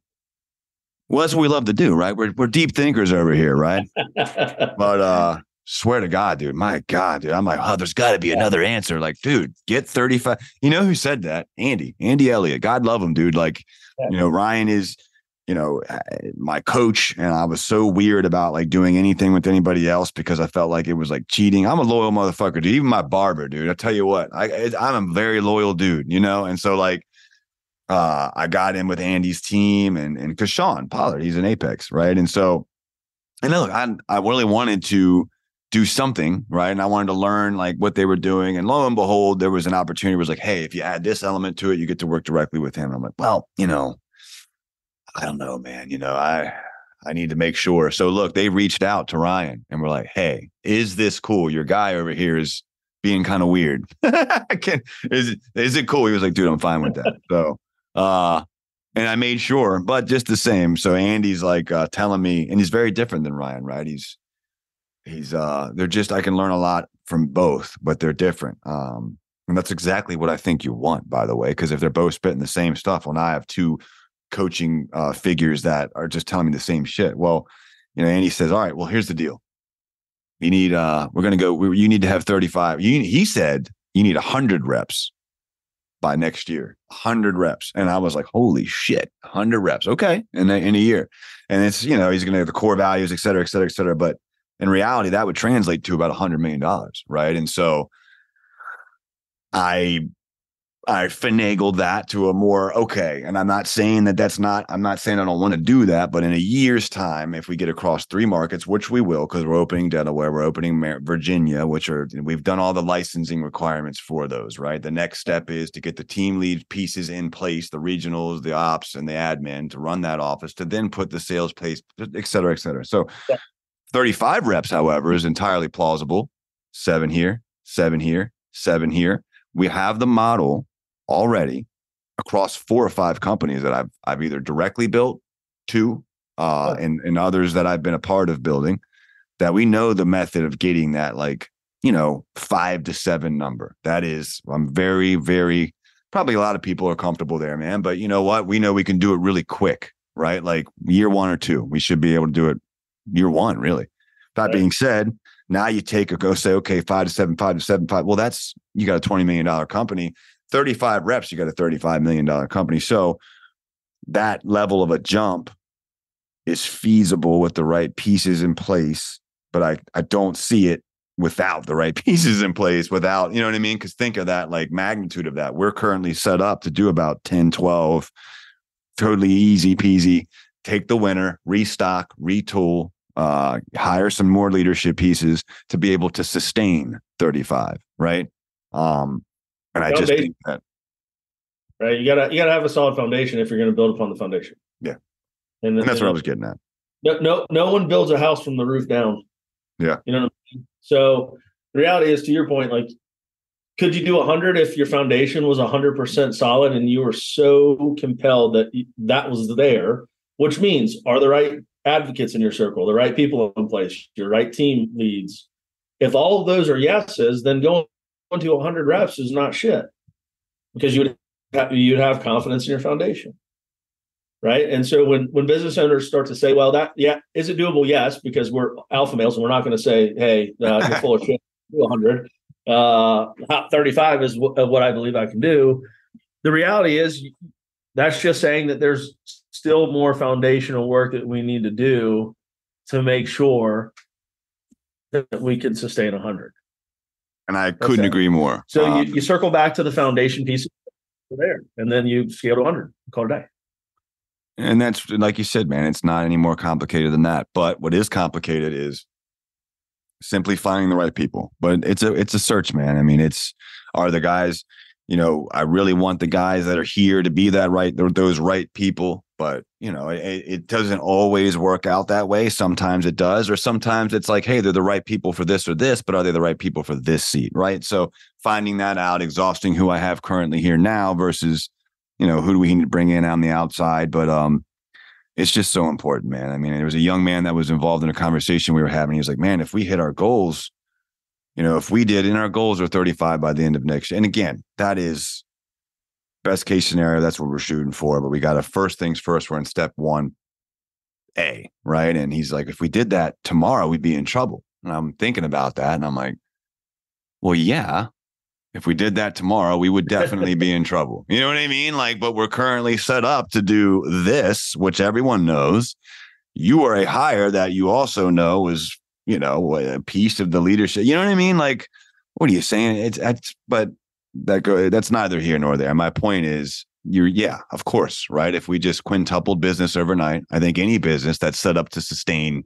Well, that's what we love to do, right? We're we're deep thinkers over here, right? But uh swear to God, dude. My God, dude. I'm like, oh, there's gotta be another answer. Like, dude, get 35. You know who said that? Andy. Andy Elliott. God love him, dude. Like, you know, Ryan is, you know, uh, my coach, and I was so weird about like doing anything with anybody else because I felt like it was like cheating. I'm a loyal motherfucker, dude. Even my barber, dude. I tell you what, I I'm a very loyal dude, you know, and so like uh I got in with Andy's team and and because Sean Pollard, he's an apex, right? And so and look, I I really wanted to do something, right? And I wanted to learn like what they were doing. And lo and behold, there was an opportunity. It was like, hey, if you add this element to it, you get to work directly with him. And I'm like, well, you know, I don't know, man. You know, I I need to make sure. So look, they reached out to Ryan and we're like, hey, is this cool? Your guy over here is being kind of weird. Can is it is it cool? He was like, dude, I'm fine with that. So uh and I made sure, but just the same. So Andy's like uh telling me, and he's very different than Ryan, right? He's he's uh they're just I can learn a lot from both, but they're different. Um and that's exactly what I think you want, by the way, because if they're both spitting the same stuff, well, now I have two coaching uh figures that are just telling me the same shit. Well, you know, Andy says, All right, well, here's the deal. You need uh we're gonna go, we, you need to have 35. You he said you need hundred reps by next year, 100 reps. And I was like, holy shit, 100 reps. Okay. In a, in a year. And it's, you know, he's going to have the core values, et cetera, et cetera, et cetera. But in reality, that would translate to about $100 million. Right. And so I, I finagled that to a more okay. And I'm not saying that that's not, I'm not saying I don't want to do that, but in a year's time, if we get across three markets, which we will, because we're opening Delaware, we're opening Virginia, which are, we've done all the licensing requirements for those, right? The next step is to get the team lead pieces in place, the regionals, the ops, and the admin to run that office, to then put the sales place, et cetera, et cetera. So Yeah. 35 reps, however, is entirely plausible. Seven here, seven here, seven here. We have the model already across four or five companies that I've I've either directly built, two, uh, and and others that I've been a part of building, that we know the method of getting that like you know five to seven number. That is, I'm very very probably a lot of people are comfortable there, man. But you know what? We know we can do it really quick, right? Like year one or two, we should be able to do it year one, really. That Right. being said, now you take a go say, okay, five to seven, five to seven, five. Well, that's you got a $20 million company. 35 reps, you got a $35 million company. So that level of a jump is feasible with the right pieces in place, but I, I don't see it without the right pieces in place, without, you know what I mean? Because think of that like magnitude of that. We're currently set up to do about 10, 12, totally easy peasy. Take the winner, restock, retool, uh, hire some more leadership pieces to be able to sustain 35, right? Um, and I just think that right? You gotta you gotta have a solid foundation if you're gonna build upon the foundation. Yeah. and, and that's what I was getting at. no, no no one builds a house from the roof down. Yeah. you know. What I mean? So the reality is, to your point, like, could you do a hundred if your foundation was hundred percent solid and you were so compelled that that was there? Which means, are the right advocates in your circle, the right people in place, your right team leads? If all of those are yeses, then going to 100 reps is not shit because you would have, you'd have confidence in your foundation. right? And so when when business owners start to say, "Well, that yeah, is it doable?" Yes, because we're alpha males, and we're not going to say, "Hey, uh, you're full of shit." Do 100. Uh, 35 is w- what I believe I can do. The reality is, that's just saying that there's still more foundational work that we need to do to make sure that we can sustain 100. And I couldn't okay. agree more. So um, you, you circle back to the foundation piece there, and then you scale to 100, call it a day. And that's like you said, man, it's not any more complicated than that. But what is complicated is simply finding the right people. But it's a it's a search, man. I mean, it's are the guys, you know, I really want the guys that are here to be that right, those right people. But you know, it, it doesn't always work out that way. Sometimes it does, or sometimes it's like, hey, they're the right people for this or this, but are they the right people for this seat? Right. So finding that out, exhausting who I have currently here now versus you know, who do we need to bring in on the outside? But um, it's just so important, man. I mean, there was a young man that was involved in a conversation we were having. He was like, man, if we hit our goals, you know, if we did, and our goals are 35 by the end of next year. And again, that is best case scenario. That's what we're shooting for. But we got to first things first. We're in step one A, right? And he's like, if we did that tomorrow, we'd be in trouble. And I'm thinking about that. And I'm like, well, yeah, if we did that tomorrow, we would definitely be in trouble. You know what I mean? Like, but we're currently set up to do this, which everyone knows. You are a hire that you also know is, you know, a piece of the leadership. You know what I mean? Like, what are you saying? It's, it's but that go that's neither here nor there. My point is you're yeah, of course, right? If we just quintupled business overnight, I think any business that's set up to sustain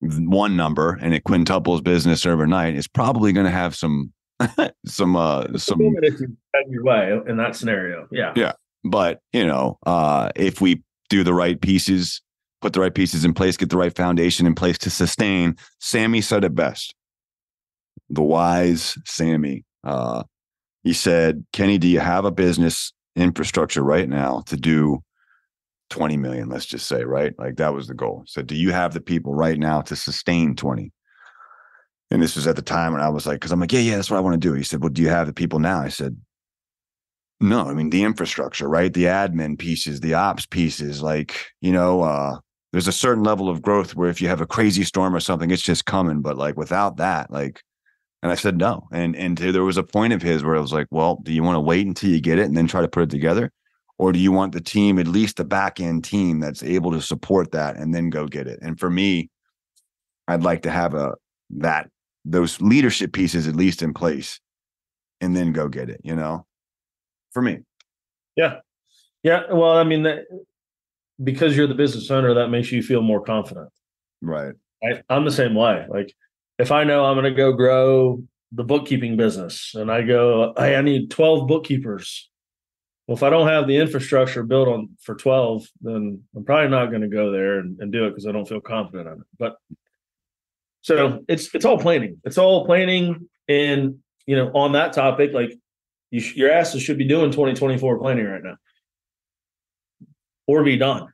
one number and it quintuples business overnight is probably going to have some some uh some your way in that scenario. Yeah. Yeah. But you know, uh if we do the right pieces, put the right pieces in place, get the right foundation in place to sustain, Sammy said it best. The wise Sammy. Uh he said, Kenny, do you have a business infrastructure right now to do 20 million, let's just say, right? Like that was the goal. So do you have the people right now to sustain 20? And this was at the time when I was like, because I'm like, yeah, yeah, that's what I want to do. He said, well, do you have the people now? I said, no, I mean the infrastructure, right? The admin pieces, the ops pieces, like, you know, uh, there's a certain level of growth where if you have a crazy storm or something, it's just coming. But like without that, like, and I said no. And and there was a point of his where I was like, well, do you want to wait until you get it and then try to put it together? Or do you want the team, at least the back end team that's able to support that and then go get it? And for me, I'd like to have a that those leadership pieces at least in place and then go get it, you know, for me. Yeah. Yeah. Well, I mean, that, because you're the business owner, that makes you feel more confident. Right. I, I'm the same way. Like, if I know I'm going to go grow the bookkeeping business and I go, hey, I need 12 bookkeepers. Well, if I don't have the infrastructure built on for 12, then I'm probably not going to go there and, and do it because I don't feel confident in it. But so it's it's all planning. It's all planning, and you know, on that topic, like you sh- your asses should be doing 2024 planning right now, or be done.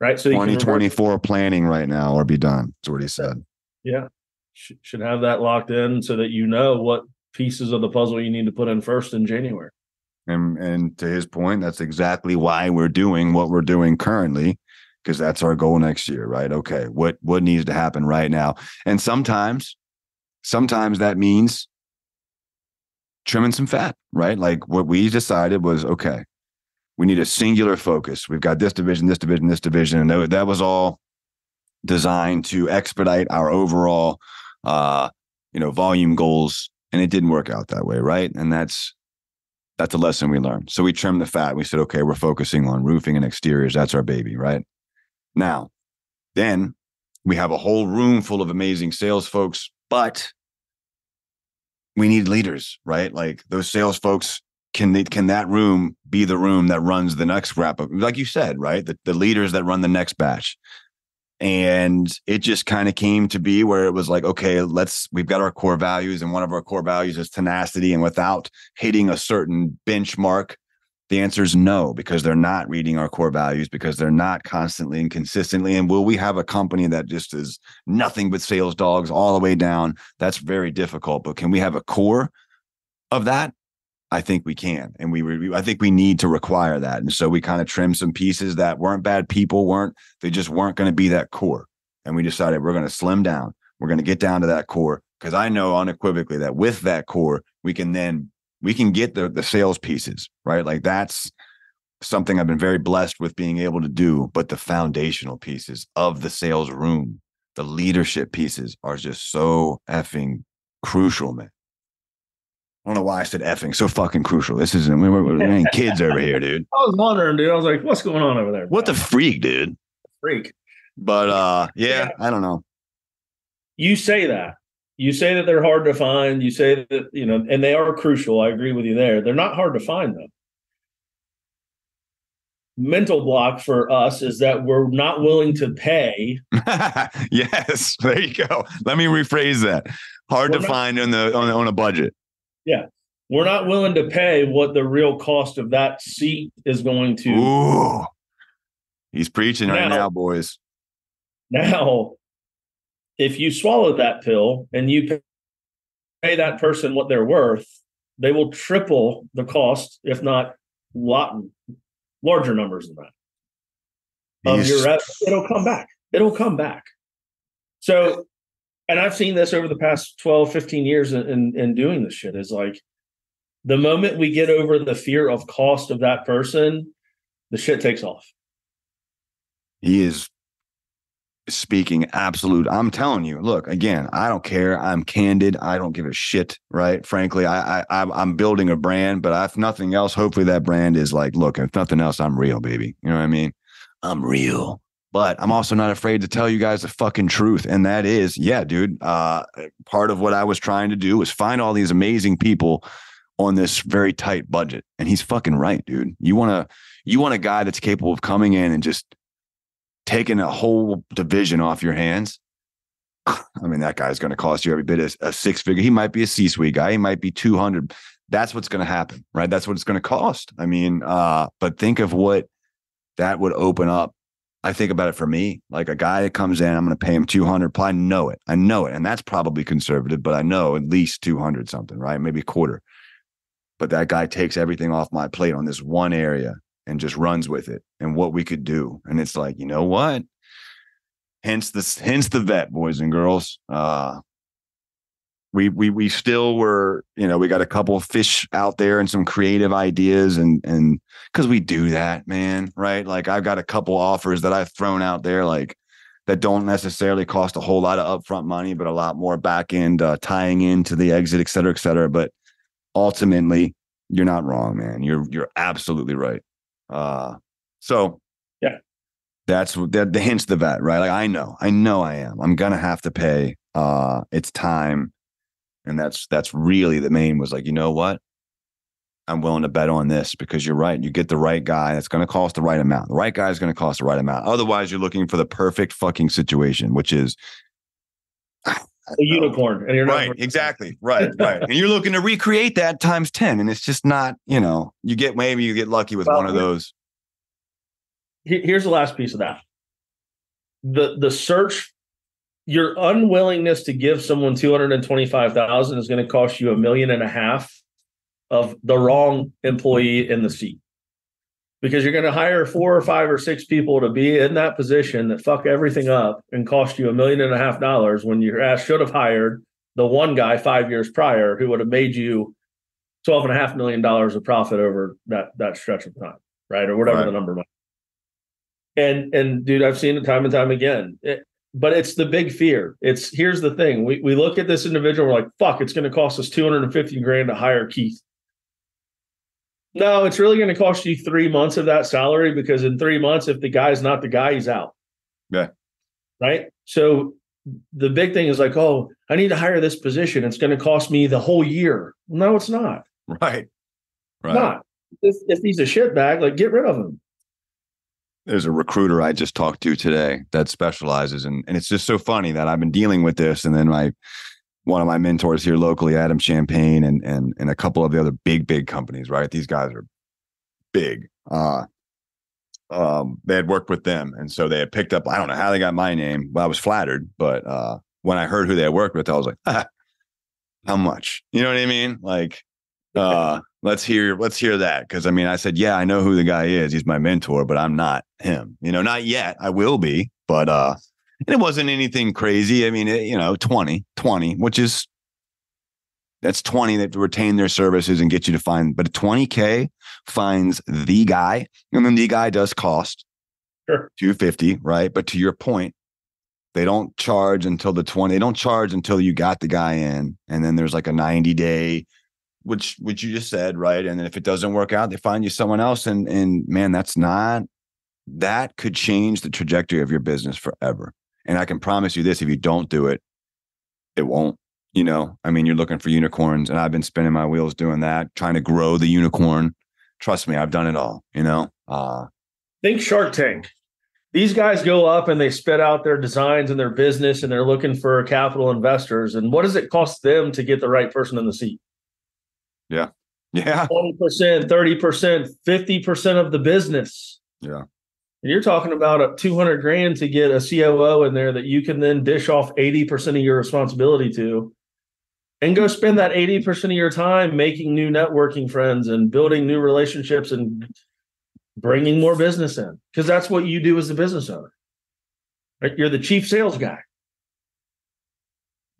Right. So 2024 planning right now, or be done. That's what he said. Yeah, should should have that locked in so that you know what pieces of the puzzle you need to put in first in January. And and to his point, that's exactly why we're doing what we're doing currently because that's our goal next year, right? Okay, what what needs to happen right now? And sometimes, sometimes that means trimming some fat, right? Like what we decided was okay, we need a singular focus. We've got this division, this division, this division, and that was all designed to expedite our overall, uh, you know, volume goals. And it didn't work out that way, right? And that's that's a lesson we learned. So we trimmed the fat. We said, okay, we're focusing on roofing and exteriors. That's our baby, right? Now, then we have a whole room full of amazing sales folks, but we need leaders, right? Like those sales folks can they, can that room be the room that runs the next wrap up? Like you said, right? The, the leaders that run the next batch. And it just kind of came to be where it was like, okay, let's, we've got our core values, and one of our core values is tenacity. And without hitting a certain benchmark, the answer is no, because they're not reading our core values, because they're not constantly and consistently. And will we have a company that just is nothing but sales dogs all the way down? That's very difficult. But can we have a core of that? I think we can, and we, we I think we need to require that. And so we kind of trimmed some pieces that weren't bad people, weren't they just weren't going to be that core. And we decided we're going to slim down. We're going to get down to that core because I know unequivocally that with that core, we can then we can get the the sales pieces right. Like that's something I've been very blessed with being able to do. But the foundational pieces of the sales room, the leadership pieces, are just so effing crucial, man. I don't know why I said effing so fucking crucial. This isn't we we ain't kids over here, dude. I was wondering, dude. I was like, what's going on over there? What the freak, dude? freak? But uh yeah, Yeah. I don't know. You say that. You say that they're hard to find. You say that, you know, and they are crucial. I agree with you there. They're not hard to find though. Mental block for us is that we're not willing to pay. yes, there you go. Let me rephrase that. Hard We're to not- find on the on, on a budget. We're not willing to pay what the real cost of that seat is going to Ooh. He's preaching right Now- now, boys. Now, if you swallow that pill and you pay- that person what they're worth, they will triple the cost, if not lot larger numbers than that. Of He's- your it'll come back. It'll come back. So, and I've seen this over the past 12, 15 years in, in, in doing this shit. Is like the moment we get over the fear of cost of that person, the shit takes off. he is speaking absolute i'm telling you look again i don't care. I'm candid. I don't give a shit right? Frankly i i I'm building a brand but if nothing else hopefully that brand is like look if nothing else i'm real baby. You know what i mean? I'm real but i'm also not afraid to tell you guys the fucking truth and that is yeah dude uh part of what i was trying to do was find all these amazing people on this very tight budget and he's fucking right dude you want to you want a guy that's capable of coming in and just taking a whole division off your hands. I mean, that guy's going to cost you every bit of a six figure. He might be a C suite guy. He might be 200. That's what's going to happen, right? That's what it's going to cost. I mean, uh, but think of what that would open up. I think about it for me, like a guy that comes in, I'm going to pay him 200. I know it. I know it. And that's probably conservative, but I know at least 200 something, right? Maybe a quarter. But that guy takes everything off my plate on this one area and just runs with it and what we could do. And it's like, you know what? Hence the hence the Vette, boys and girls. Uh we we we still were, you know, we got a couple of fish out there and some creative ideas and and because we do that, man, right? Like I've got a couple offers that I've thrown out there, like that don't necessarily cost a whole lot of upfront money, but a lot more back end uh, tying into the exit, et cetera, et cetera. But ultimately, you're not wrong, man. You're you're absolutely right. Uh, so Yeah. that's that the hints the Vette, right? Like I know, I know I am. I'm gonna have to pay. Uh, it's time, and that's that's really the main was like, you know what? I'm willing to bet on this because you're right. You get the right guy that's going to cost the right amount. The right guy is going to cost the right amount. Otherwise, you're looking for the perfect fucking situation, which is A unicorn. And you're not right exactly right right and you're looking to recreate that times 10 and it's just not you know you get maybe you get lucky with Well, one of those here's the last piece of that the the search your unwillingness to give someone 225000 is going to cost you a million and a half of the wrong employee in the seat because you're going to hire four or five or six people to be in that position that fuck everything up and cost you a million and a half dollars when your ass should have hired the one guy five years prior who would have made you 12 and a half million dollars of profit over that that stretch of time right or whatever Right. the number might Be. and and dude i've seen it time and time again It- but it's the big fear. It's here's the thing. We, we look at this individual we're like fuck it's going to cost us 250 grand to hire keith. No it's really going to cost you three months of that salary because in three months if the guy's not the guy he's out. Yeah. right? So the big thing is like oh i need to hire this position. It's going to cost me the whole year. No it's not. Right. Right. Not. If, if he's a shitbag like get rid of him there's a recruiter i just talked to today that specializes in and it's just so funny that i've been dealing with this and then my one of my mentors here locally adam champagne and and and a couple of the other big big companies right? These guys are big. Uh um they had worked with them and so they had picked up i don't know how they got my name. Well i was flattered but uh when i heard who they had worked with i was like ah, how much? You know what i mean? Like uh, let's hear let's hear that. Because I mean I said yeah I know who the guy is. He's my mentor but I'm not him. You know not yet. I will be but uh and it wasn't anything crazy. I mean it, you know 20 20 which is that's 20 that retain their services and get you to find but 20k finds the guy and then the guy does cost Sure. 250 right? But to your point they don't charge until the 20 they don't charge until you got the guy in and then there's like a 90 day which which you just said right and if it doesn't work out they find you someone else and and man that's not that could change the trajectory of your business forever and i can promise you this if you don't do it it won't you know i mean you're looking for unicorns and i've been spinning my wheels doing that trying to grow the unicorn trust me i've done it all you know uh Think Shark Tank. These guys go up and they spit out their designs and their business and they're looking for capital investors. And what does it cost them to get the right person in the seat? Yeah Yeah. 20%, 30%, 50% of the business. Yeah. And you're talking about a 200 grand to get a COO in there that you can then dish off 80% of your responsibility to and go spend that 80% of your time making new networking friends and building new relationships and bringing more business in because that's what you do as a business owner. Right? You're the chief sales guy.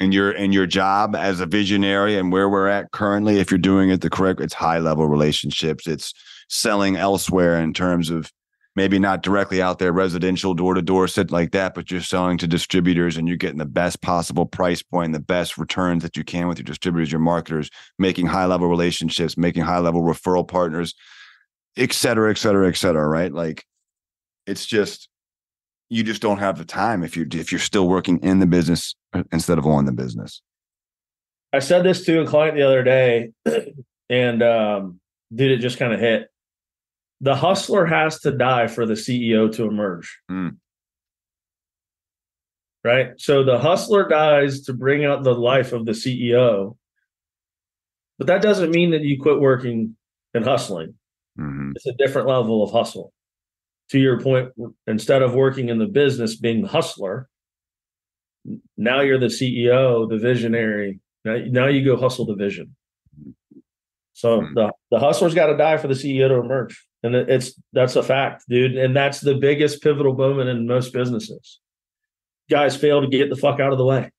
And your and your job as a visionary and where we're at currently if you're doing it the correct it's high level relationships. It's selling elsewhere in terms of maybe not directly out there residential door to door sit like that but you're selling to distributors and you're getting the best possible price point and the best returns that you can with your distributors your marketers making high level relationships making high level referral partners et cetera et cetera et cetera right? Like it's just you just don't have the time if you're if you're still working in the business uh, instead of on the business. I said this to a client the other day, and um, dude, it just kind of hit. The hustler has to die for the CEO to emerge. Mm. Right. So the hustler dies to bring out the life of the CEO. But that doesn't mean that you quit working and hustling. Mhm. It's a different level of hustle. To your point, instead of working in the business being the hustler, now you're the CEO, the visionary. Now, now you go hustle the vision. So Hmm. the, the hustler's got to die for the CEO to emerge. And it's that's a fact, dude. And that's the biggest pivotal moment in most businesses. Guys fail to get the fuck out of the way.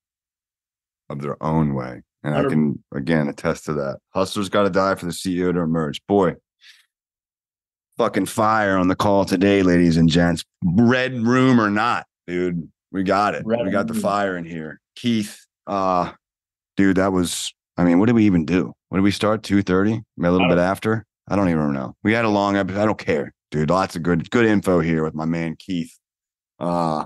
Of their own way. And I can again attest to that. Hustlers got to die for the CEO to emerge. Boy, fucking fire on the call today, ladies and gents. Red room or not, dude. We got it. Red we got the fire in here. Keith, uh, dude, that was I mean, what did we even do? When did we start? 2:30? A little bit after? I don't even know. We had a long episode. I don't care, dude. Lots of good good info here with my man Keith. Uh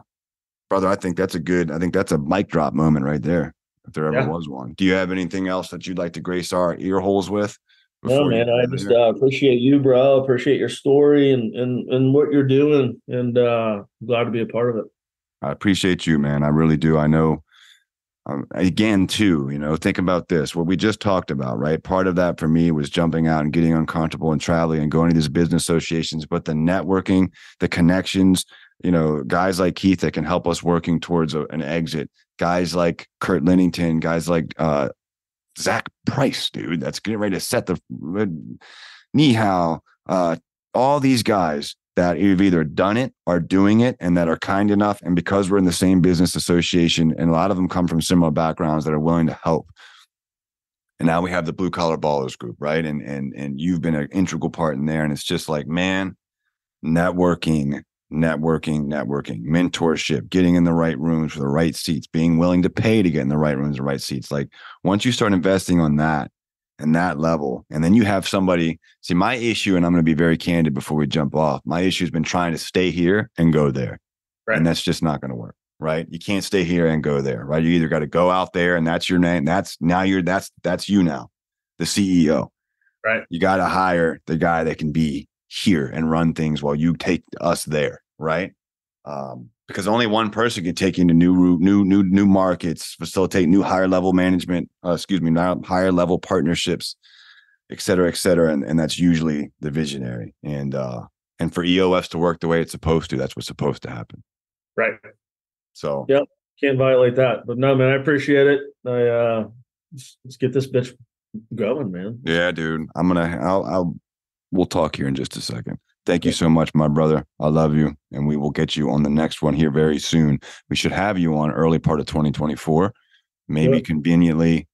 brother, I think that's a good, I think that's a mic drop moment right there. If there ever Yeah. was one. Do you have anything else that you'd like to grace our ear holes with? No, man, I just uh, appreciate you, bro. Appreciate your story and and and what you're doing, and uh, glad to be a part of it. I appreciate you, man. I really do. I know. Um, again, too, you know, think about this. What we just talked about, right? Part of that for me was jumping out and getting uncomfortable and traveling and going to these business associations, but the networking, the connections, you know, guys like Keith that can help us working towards a, an exit. Guys like Kurt Lennington, guys like uh, Zach Price, dude, that's getting ready to set the Nihao, uh, all these guys that have either done it or doing it and that are kind enough. And because we're in the same business association, and a lot of them come from similar backgrounds that are willing to help. And now we have the blue collar ballers group, right? And and and you've been an integral part in there. And it's just like, man, networking, networking, networking, mentorship, getting in the right rooms for the right seats, being willing to pay to get in the right rooms, the right seats. Like once you start investing on that and that level, and then you have somebody. See, my issue, and I'm going to be very candid before we jump off. My issue has been trying to stay here and go there, Right. and that's just not going to work. Right? You can't stay here and go there. Right? You either got to go out there, and that's your name. That's now you're that's that's you now, the CEO. Right. You got to hire the guy that can be here and run things while you take us there. Right? Um, because only one person can take you into new route, new new new markets, facilitate new higher level management. Uh, excuse me, now higher level partnerships, et cetera, et cetera, and and that's usually the visionary. And uh, and for EOS to work the way it's supposed to, that's what's supposed to happen. Right. So Yep. Can't violate that. But no, man, I appreciate it. I uh let's, let's get this bitch going, man. Yeah, dude. I'm gonna. I'll. I'll. We'll talk here in just a second. Thank you so much, my brother. I love you, and we will get you on the next one here very soon. We should have you on early part of 2024, maybe Yeah. conveniently,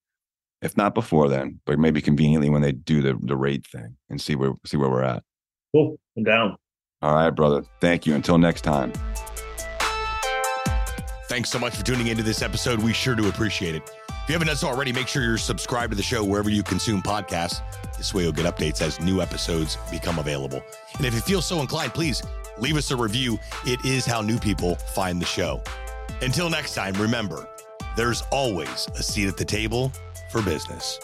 if not before then, but maybe conveniently when they do the the rate thing and see where see where we're at. Cool. I'm down. All right, brother. Thank you. Until next time. Thanks so much for tuning into this episode. We sure do appreciate it. If you haven't done so already, make sure you're subscribed to the show wherever you consume podcasts. This way you'll get updates as new episodes become available. And if you feel so inclined, please leave us a review. It is how new people find the show. Until next time, remember, there's always a seat at the table for business.